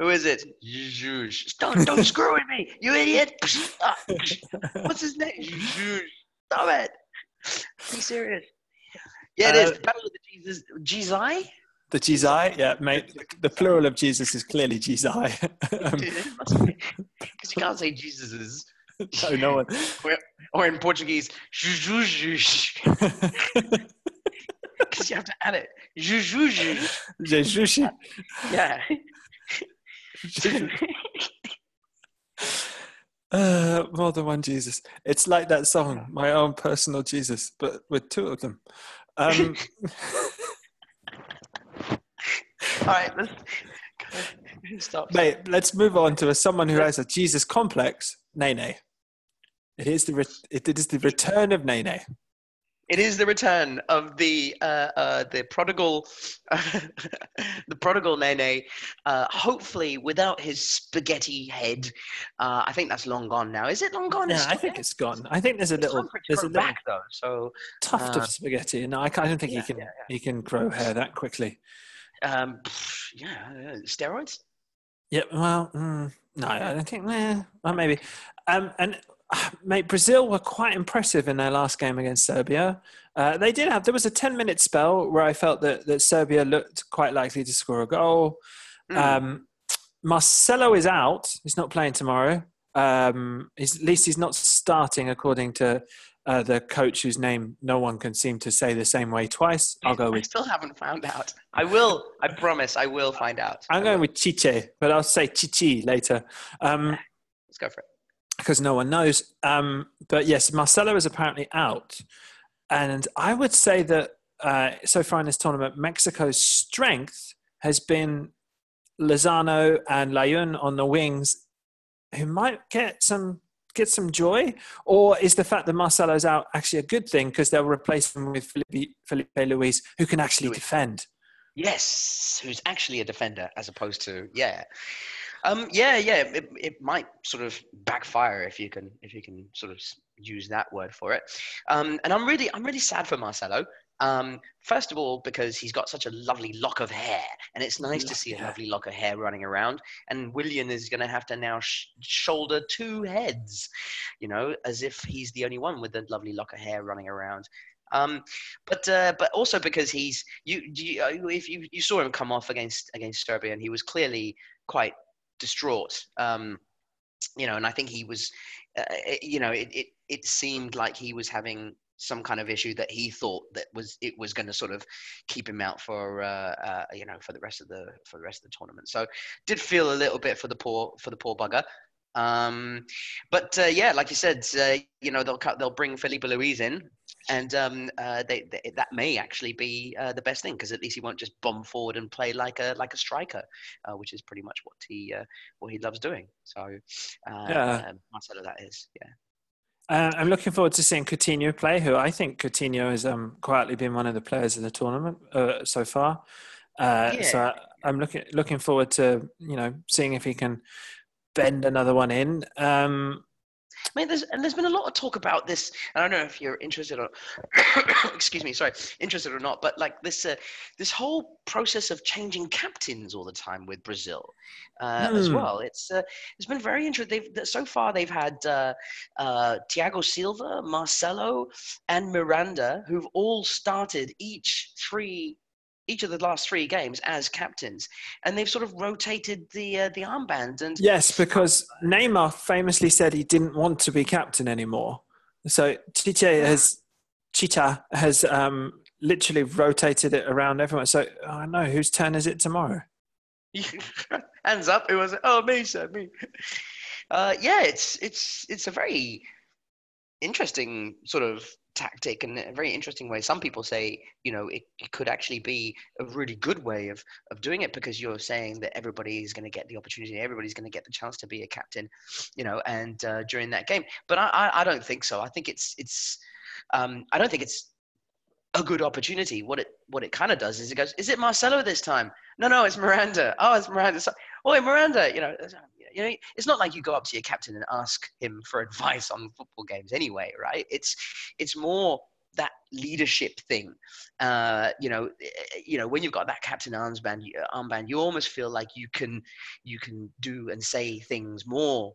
Who is it? Jesus. Don't, don't screw with me, you idiot. What's his name? Jesus. Stop it. Be serious. Yeah, it is. Uh, Battle of the Jesus. Jesus? The Jesus, yeah, mate. The plural of Jesus is clearly Jesus. um, Because you can't say Jesus is. no, no one. Or in Portuguese, Jesus. Because you have to add it. Jesus. Jesus. Yeah. Uh, more than one Jesus. It's like that song, My Own Personal Jesus, but with two of them. Um, All right, let's stop. mate, let's move on to a, someone who has a Jesus complex, Nene. It is the re- it is the return of Nene. It is the return of the uh, uh, the prodigal, the prodigal Nene. Uh, hopefully, without his spaghetti head. Uh, I think that's long gone now. Is it long gone? Yeah, I think it's gone. I think there's a little there's a little back though. So tuft uh, of spaghetti. No, I, can't, I don't think yeah, he can yeah, he can grow hair that quickly. um, yeah, yeah, steroids. Yeah, well, mm, no, I don't think. Eh, well, maybe. Um, and uh, mate, Brazil were quite impressive in their last game against Serbia. Uh, they did have there was a ten minute spell where I felt that that Serbia looked quite likely to score a goal. Mm. Um, Marcelo is out; he's not playing tomorrow. Um, he's, at least he's not starting, according to uh, the coach, whose name no one can seem to say the same way twice. I'll go I with still haven't found out. I will. I promise. I will find out. I'm going with Chiche, but I'll say Chichi later. Um, Let's go for it. Because no one knows. Um, but yes, Marcelo is apparently out, and I would say that uh, so far in this tournament, Mexico's strength has been Lozano and Layun on the wings, who might get some get some joy, or is the fact that Marcelo's out actually a good thing because they'll replace him with Filipe, Filipe Luis, who can actually defend. Yes, who's actually a defender as opposed to yeah, um, yeah, yeah. It, it might sort of backfire if you can if you can sort of use that word for it. Um, and I'm really I'm really sad for Marcelo. Um, first of all, because he's got such a lovely lock of hair, and it's nice to see a lovely lock of hair running around. And Willian is going to have to now sh- shoulder two heads, you know, as if he's the only one with a lovely lock of hair running around. Um, but uh, but also because he's you, you uh, if you, you saw him come off against against Serbia and he was clearly quite distraught. Um, you know, and I think he was, uh, it- you know, it, it it seemed like he was having some kind of issue that he thought that was it was going to sort of keep him out for uh, uh, you know for the rest of the for the rest of the tournament. So did feel a little bit for the poor for the poor bugger. Um, but uh, yeah, like you said, uh, you know they'll cut, they'll bring Filipe Luis in, and um, uh, they, they, that may actually be uh, the best thing because at least he won't just bomb forward and play like a like a striker, uh, which is pretty much what he uh, what he loves doing. So uh, Yeah. Marcelo, that is yeah. Uh, I'm looking forward to seeing Coutinho play, who I think Coutinho has um, quietly been one of the players of the tournament uh, so far. Uh, Yeah. So I, I'm looking looking forward to you know seeing if he can bend another one in. Um, I mean, there's and there's been a lot of talk about this. I don't know if you're interested or, excuse me, sorry, interested or not, but like this, uh, this whole process of changing captains all the time with Brazil, uh, as Hmm. well. It's uh, it's been very interesting. They've so far they've had uh, uh, Thiago Silva, Marcelo, and Miranda, who've all started each three. Each of the last three games as captains, and they've sort of rotated the uh, the armband. And yes, because Neymar famously said he didn't want to be captain anymore. So Chiche has Chicha has um, literally rotated it around everyone. So I know whose turn is it tomorrow? hands up it was oh me sir me uh, yeah it's it's it's a very interesting sort of tactic and a very interesting way some people say you know it, it could actually be a really good way of of doing it because you're saying that everybody is going to get the opportunity everybody's going to get the chance to be a captain you know and uh, during that game but I, I i don't think so i think it's it's um i don't think it's a good opportunity. What it what it kind of does is it goes, is it Marcelo this time? No, no, it's Miranda. Oh, it's Miranda. So, oh, Miranda. You know, you know, it's not like you go up to your captain and ask him for advice on football games anyway, right? It's it's more that leadership thing. Uh, you know, you know, when you've got that captain armband, armband, you almost feel like you can you can do and say things more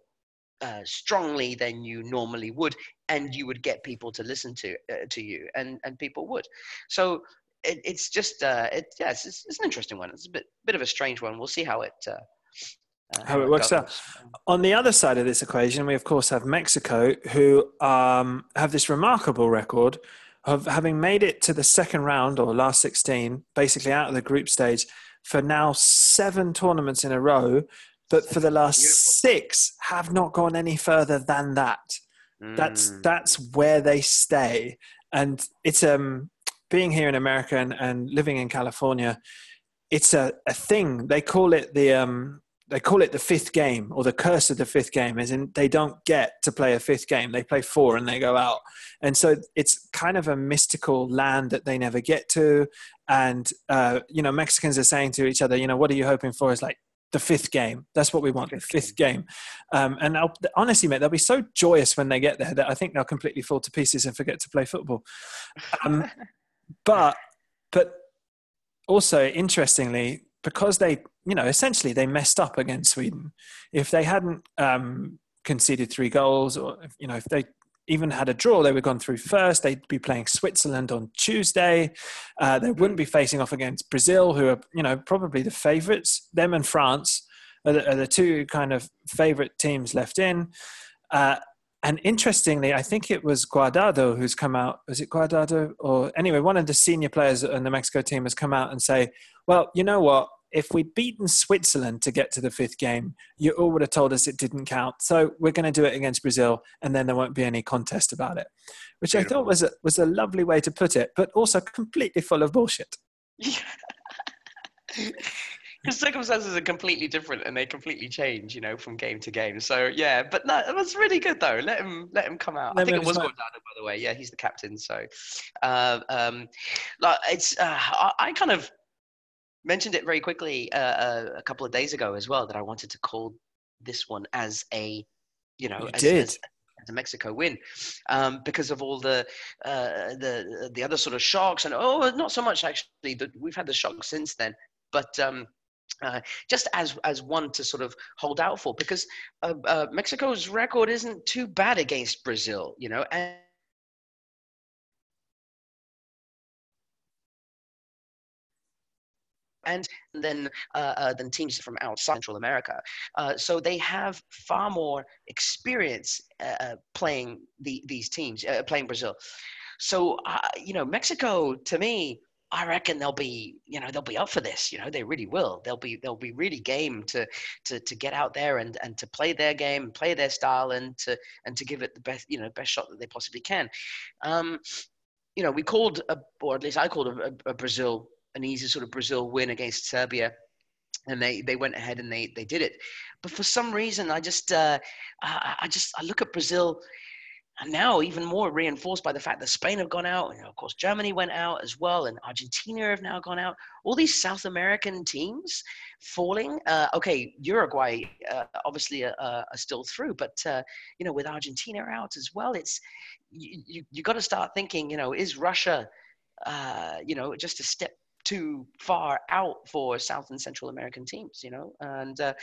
uh, strongly than you normally would, and you would get people to listen to uh, to you, and and people would. So it, it's just uh, it yeah, it's, it's, an interesting one. It's a bit bit of a strange one. We'll see how it. Uh, how it works out. On the other side of this equation, we of course have Mexico, who um, have this remarkable record of having made it to the second round or last 16, basically out of the group stage, for now seven tournaments in a row. But for the last Beautiful. six, have not gone any further than that. That's Mm. that's where they stay, and it's um being here in America and, and living in California, it's a, a thing. They call it the um they call it the fifth game or the curse of the fifth game is in they don't get to play a fifth game. They play four and they go out. And so it's kind of a mystical land that they never get to. And uh, you know mexicans are saying to each other you know what are you hoping for? Is like the fifth game. That's what we want the Fifth fifth game. Um, and I'll, honestly mate they'll be so joyous when they get there that i think they'll completely fall to pieces and forget to play football. Um, but but also interestingly because they you know essentially they messed up against sweden if they hadn't um, conceded three goals or you know if they even had a draw they would have gone through first they'd be playing switzerland on tuesday uh, they wouldn't be facing off against brazil who are you know probably the favorites them and france are the, are the two kind of favorite teams left in uh, and interestingly, I think it was Guardado who's come out. Was it Guardado or anyway? One of the senior players in the Mexico team has come out and say, "Well, you know what? If we'd beaten Switzerland to get to the fifth game, you all would have told us it didn't count. So we're going to do it against Brazil, and then there won't be any contest about it." Which I thought was a, was a lovely way to put it, but also completely full of bullshit. Because circumstances are completely different and they completely change, you know, from game to game. So yeah, but no, it was really good though. Let him let him come out. I think it was come by the way. Yeah, he's the captain. So, uh, um, like it's uh, I, I kind of mentioned it very quickly uh, uh, a couple of days ago as well that I wanted to call this one as a, you know, You as, did. as as a Mexico win, um, because of all the uh, the the other sort of shocks and oh, not so much actually. The, we've had the shock since then, but um, uh, just as as one to sort of hold out for, because uh, uh, Mexico's record isn't too bad against Brazil, you know, and. And then, uh, uh, than teams from outside Central America, uh, so they have far more experience uh, playing the, these teams, playing Brazil. So you know, Mexico to me, I reckon they'll be, you know, they'll be up for this. You know, they really will. They'll be, they'll be really game to, to, to get out there and, and to play their game, play their style, and to, and to give it the best, you know, best shot that they possibly can. Um, you know, we called, a, or at least I called a, a, a Brazil an easy sort of Brazil win against Serbia, and they they went ahead and they they did it. But for some reason, I just uh, I, I just I look at Brazil and now even more reinforced by the fact that Spain have gone out, and of course Germany went out as well, and Argentina have now gone out. All these South American teams falling. Uh, okay, Uruguay uh, obviously uh, uh are still through, but uh, you know with Argentina out as well, it's you you, you got to start thinking. You know, is Russia, you know, just a step too far out for South and Central American teams, you know. And uh,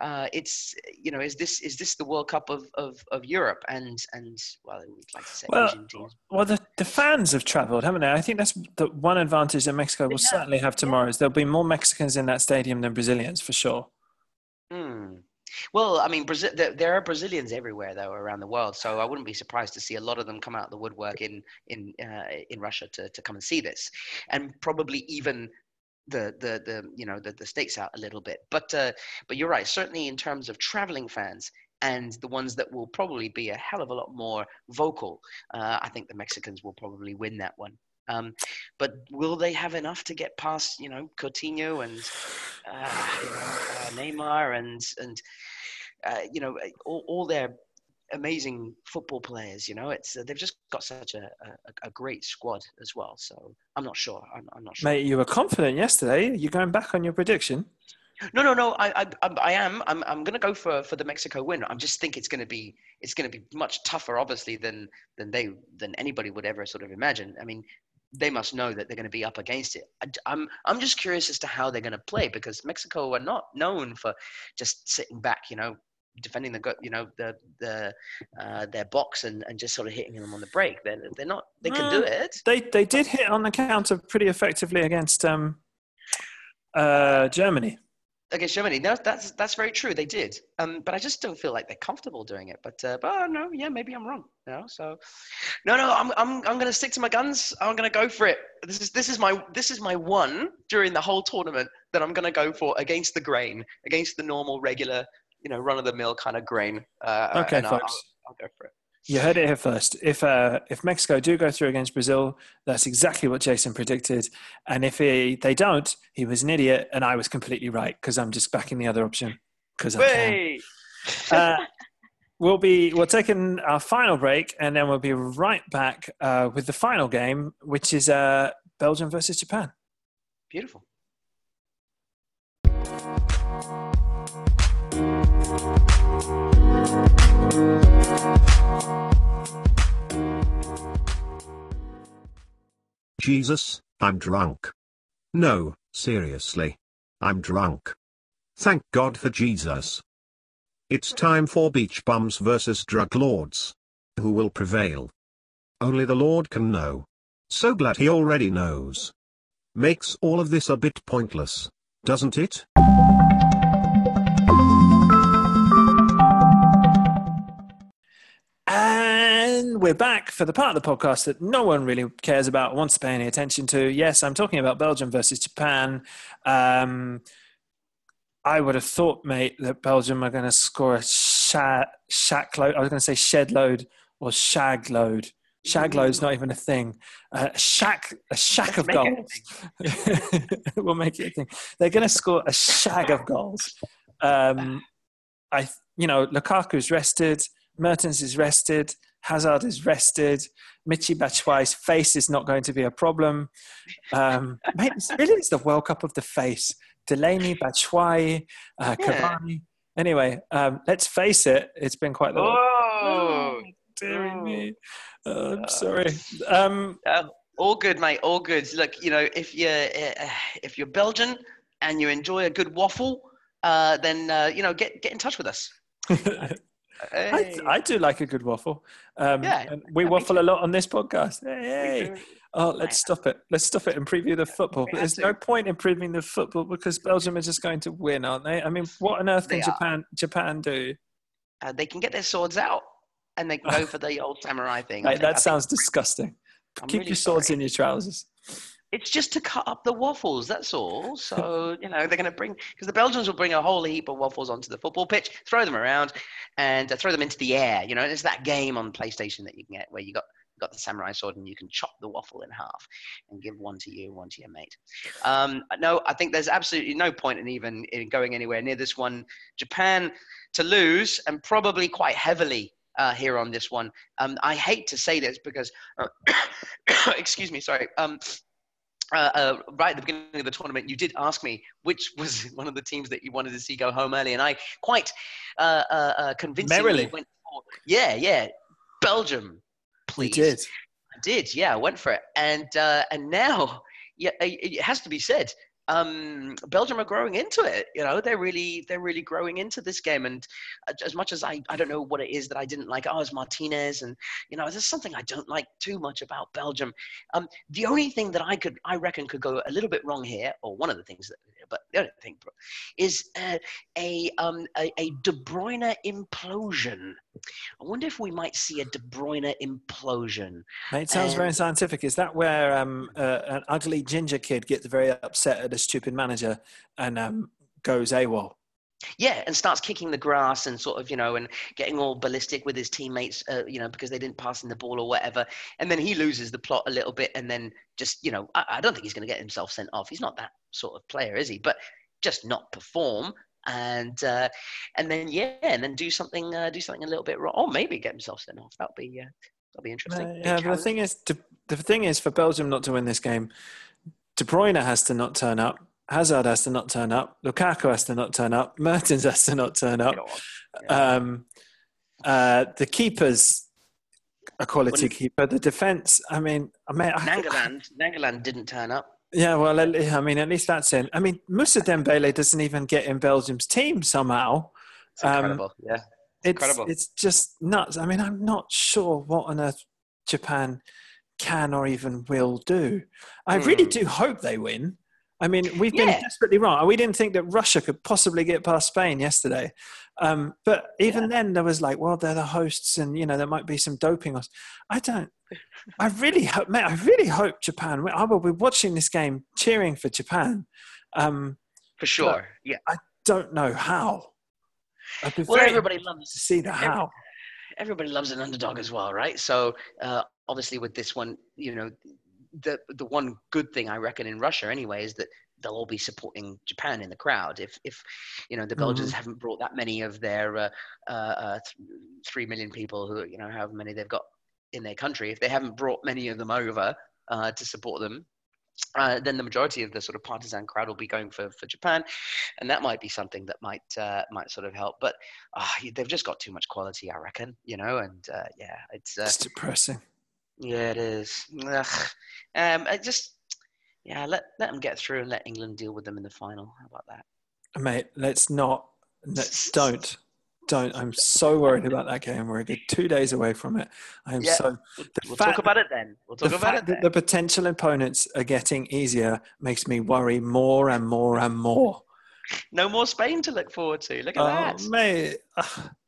uh, it's you know, is this is this the World Cup of, of, of Europe and and well, we'd like to say well, Asian teams. Well, the, the fans have travelled, haven't they? I think that's the one advantage that Mexico will certainly have tomorrow. Yeah. Is there'll be more Mexicans in that stadium than Brazilians for sure. Hmm. Well, I mean, Brazil, there, are Brazilians everywhere though around the world, so I wouldn't be surprised to see a lot of them come out of the woodwork in in uh, in Russia to, to come and see this, and probably even the the the you know the, the stakes out a little bit. But uh, but you're right. Certainly in terms of traveling fans and the ones that will probably be a hell of a lot more vocal, uh, I think the Mexicans will probably win that one. Um, but will they have enough to get past, you know, Coutinho and uh, you know, uh, Neymar and and uh, you know all, all, their amazing football players? You know, it's uh, they've just got such a, a, a, great squad as well. So I'm not sure. I'm, I'm not sure. Mate, you were confident yesterday. You're going back on your prediction. No, no, no. I, I, I am. I'm, I'm going to go for, for the Mexico win. I just think it's going to be, it's going to be much tougher, obviously, than than they than anybody would ever sort of imagine. I mean, they must know that they're going to be up against it. I, I'm I'm just curious as to how they're going to play because Mexico are not known for just sitting back, you know, defending the you know the the uh, their box and, and just sort of hitting them on the break. They're they're not they can do mm, it. They they did hit on the counter pretty effectively against um uh Germany against Germany. No, that's that's very true. They did, um, but I just don't feel like they're comfortable doing it. But uh, but oh, no, yeah, maybe I'm wrong. You know, so no, no, I'm I'm I'm going to stick to my guns. I'm going to go for it. This is this is my this is my one during the whole tournament that I'm going to go for against the grain, against the normal, regular, you know, run of the mill kind of grain. Uh, okay, folks. I'll, I'll go for it. You heard it here first. If uh, if Mexico do go through against Brazil, that's exactly what Jason predicted. And if he, they don't, he was an idiot, and I was completely right because I'm just backing the other option because I can. Uh, we'll be we're taking our final break, and then we'll be right back uh, with the final game, which is uh, Belgium versus Japan. Beautiful. Jesus, I'm drunk. No, seriously. I'm drunk. Thank God for Jesus. It's time for beach bums versus drug lords. Who will prevail? Only the Lord can know. So glad he already knows. Makes all of this a bit pointless, doesn't it? And we're back for the part of the podcast that no one really cares about, wants to pay any attention to. Yes, I'm talking about Belgium versus Japan. Um, I would have thought, mate, that Belgium are going to score a shack, shack load. I was going to say shed load or shag load. Shag load's not even a thing. Uh, a shack, a shack Let's of goals. we'll make it a thing. They're going to score a shag of goals. Um, I, you know, Lukaku's rested. Mertens is rested. Hazard is rested. Michy Batshuayi's face is not going to be a problem. Um, mate, it's really it's the World Cup of the face. Delaney, Batshuayi, uh, yeah. Cavani. Anyway, um, let's face it, it's been quite the. Oh, dear oh. me. Oh, I'm sorry. Um, uh, all good, mate. All good. Look, you know, if you're uh, if you're Belgian and you enjoy a good waffle, uh, then uh, you know, get get in touch with us. Hey. I, I, do like a good waffle. Um, yeah, we waffle a lot on this podcast. Hey, oh, let's stop it. Let's stop it and preview the football. But there's no point in previewing the football because Belgium are just going to win, aren't they? I mean, what on earth can Japan Japan do? Uh, they can get their swords out and they can go for the old samurai thing. That sounds disgusting. I'm Keep really your swords sorry. in your trousers it's just to cut up the waffles. That's all. So you know they're going to bring because the Belgians will bring a whole heap of waffles onto the football pitch, throw them around, and uh, throw them into the air. You know, it's that game on PlayStation that you can get where you got got the samurai sword and you can chop the waffle in half and give one to you, one to your mate. Um, no, I think there's absolutely no point in even in going anywhere near this one. Japan to lose and probably quite heavily uh, here on this one. Um, I hate to say this because, uh, excuse me, sorry. Um, uh, uh, right at the beginning of the tournament, you did ask me which was one of the teams that you wanted to see go home early, and I quite uh, uh, uh convincingly Merrily. went for yeah, yeah, Belgium, please. You did. I did, yeah, I went for it, and uh, and now, yeah, it it has to be said, um, Belgium are growing into it. You know, they're really they're really growing into this game. And uh, as much as I I don't know what it is that I didn't like, oh, it's Martinez, and you know, there's something I don't like too much about Belgium. Um, the only thing that I could I reckon could go a little bit wrong here, or one of the things that, but the only thing is uh, a um a, a De Bruyne implosion. I wonder if we might see a De Bruyne implosion. It sounds very scientific. Is that where um, uh, an ugly ginger kid gets very upset at a stupid manager and um, goes AWOL? Yeah, and starts kicking the grass and sort of, you know, and getting all ballistic with his teammates, uh, you know, because they didn't pass in the ball or whatever. And then he loses the plot a little bit, and then just, you know, I, I don't think he's going to get himself sent off. He's not that sort of player, is he? But just not perform, and uh, and then yeah, and then do something, uh, do something a little bit wrong, or maybe get himself sent off. That'll be, uh, that'll be interesting. Yeah, but the thing is, to, the thing is, for Belgium not to win this game, De Bruyne has to not turn up. Hazard has to not turn up. Lukaku has to not turn up. Mertens has to not turn up. Yeah. Um, uh, the keeper's a quality Wouldn't- keeper. The defense, I mean, I mean, I, Nainggolan, Nainggolan didn't turn up. yeah, well, I mean, at least that's in. I mean, Moussa Dembele doesn't even get in Belgium's team somehow. It's Um, incredible. yeah. It's Incredible. it's just nuts. I mean, I'm not sure what on earth Japan can or even will do. I really Hmm. do hope they win. I mean, we've been Yeah. desperately wrong. We didn't think that Russia could possibly get past Spain yesterday. Um, but even then, there was like, well, they're the hosts, and you know, there might be some doping. Or, I don't. I really hope, mate. I really hope Japan. I will be watching this game, cheering for Japan. Um, For sure. Yeah. I don't know how. Well, very everybody loves to see the how. everybody loves an underdog as well, right? So uh, obviously with this one, you know, the the one good thing I reckon in Russia anyway is that they'll all be supporting Japan in the crowd. If if you know the Belgians Mm-hmm. haven't brought that many of their uh, uh, uh, th- three million people who you know however many they've got in their country, if they haven't brought many of them over uh, to support them. Uh, then the majority of the sort of partisan crowd will be going for, for Japan, and that might be something that might uh, might sort of help. But uh, they've just got too much quality, I reckon. You know, and uh, yeah, it's uh, It's depressing. Yeah, it is. Ugh. Um, I just yeah, let let them get through and let England deal with them in the final. How about that? Mate, let's not. Let's, don't. Don't. I'm so worried about that game. We're two days away from it. I am Yeah. so. We'll, fact- talk about it then. We'll talk the about fact it that then. the potential opponents are getting easier makes me worry more and more and more. No more Spain to look forward to. Look at Oh, that. mate,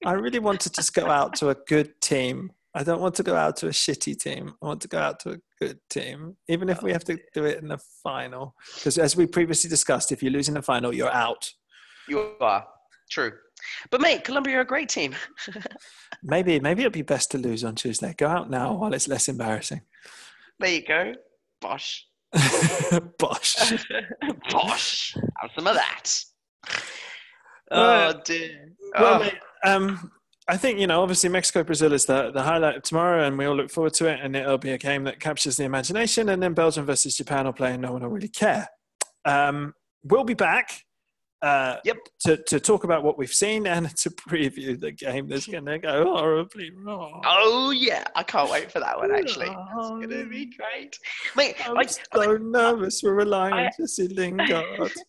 I really want to just go out to a good team. I don't want to go out to a shitty team. I want to go out to a good team, even if we have to do it in the final. Because as we previously discussed, if you lose in the final, you're out. You are true. But mate, Colombia are a great team. Maybe, maybe it'd be best to lose on Tuesday. Go out now while it's less embarrassing. There you go. Bosh. Bosh. Bosh. Have some of that. Oh dear. Well, Oh. mate, um, I think you know. Obviously, Mexico Brazil is the the highlight of tomorrow, and we all look forward to it. And it'll be a game that captures the imagination. And then Belgium versus Japan will play, and no one will really care. Um, we'll be back. Uh, Yep. To, to talk about what we've seen and to preview the game that's going to go horribly wrong. Oh yeah, I can't wait for that one. Actually, Oh, it's gonna be great, mate. I'm Like, so nervous. We're relying on I- Jesse Lingard.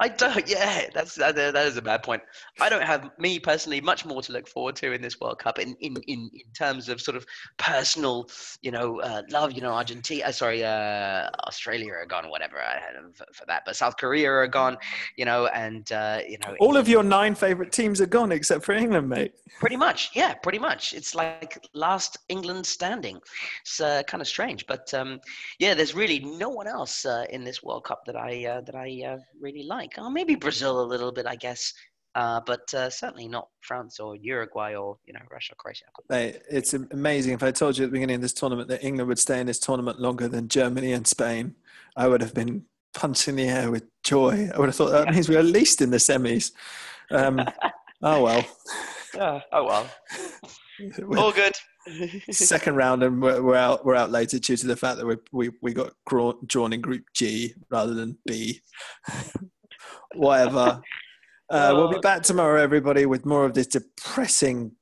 I don't. Yeah, that's that, that is a bad point. I don't have me personally much more to look forward to in this World Cup in in in, in terms of sort of personal, you know, uh, love. You know, Argentina. Uh, sorry, uh, Australia are gone. Whatever I had for, for that, but South Korea are gone. You know, and uh, you know, All of your nine favourite teams are gone except for England, mate. Pretty much, yeah, pretty much. It's like last England standing. It's uh, kind of strange, but um, yeah, there's really no one else uh, in this World Cup that I uh, that I uh, really like. Oh, maybe Brazil a little bit, I guess, uh, but uh, certainly not France or Uruguay or you know Russia, Croatia. Mate, it's amazing. If I told you at the beginning of this tournament that England would stay in this tournament longer than Germany and Spain, I would have been punching the air with joy. I would have thought that means we're at least in the semis. Um, oh well. Yeah. Oh well. All good. Second round, and we're, we're out. We're out later due to the fact that we we we got drawn in Group G rather than B. Whatever. Uh, we'll be back tomorrow, everybody, with more of this depressing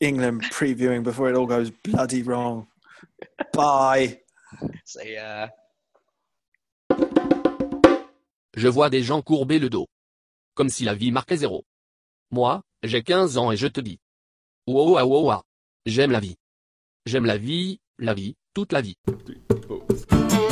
England previewing before it all goes bloody wrong. Bye. See ya. Je vois des gens courber le dos. Comme si la vie marquait zéro. Moi, j'ai 15 ans et je te dis. Wow, wow, wow, wow. J'aime la vie. J'aime la vie, la vie, toute la vie. Four.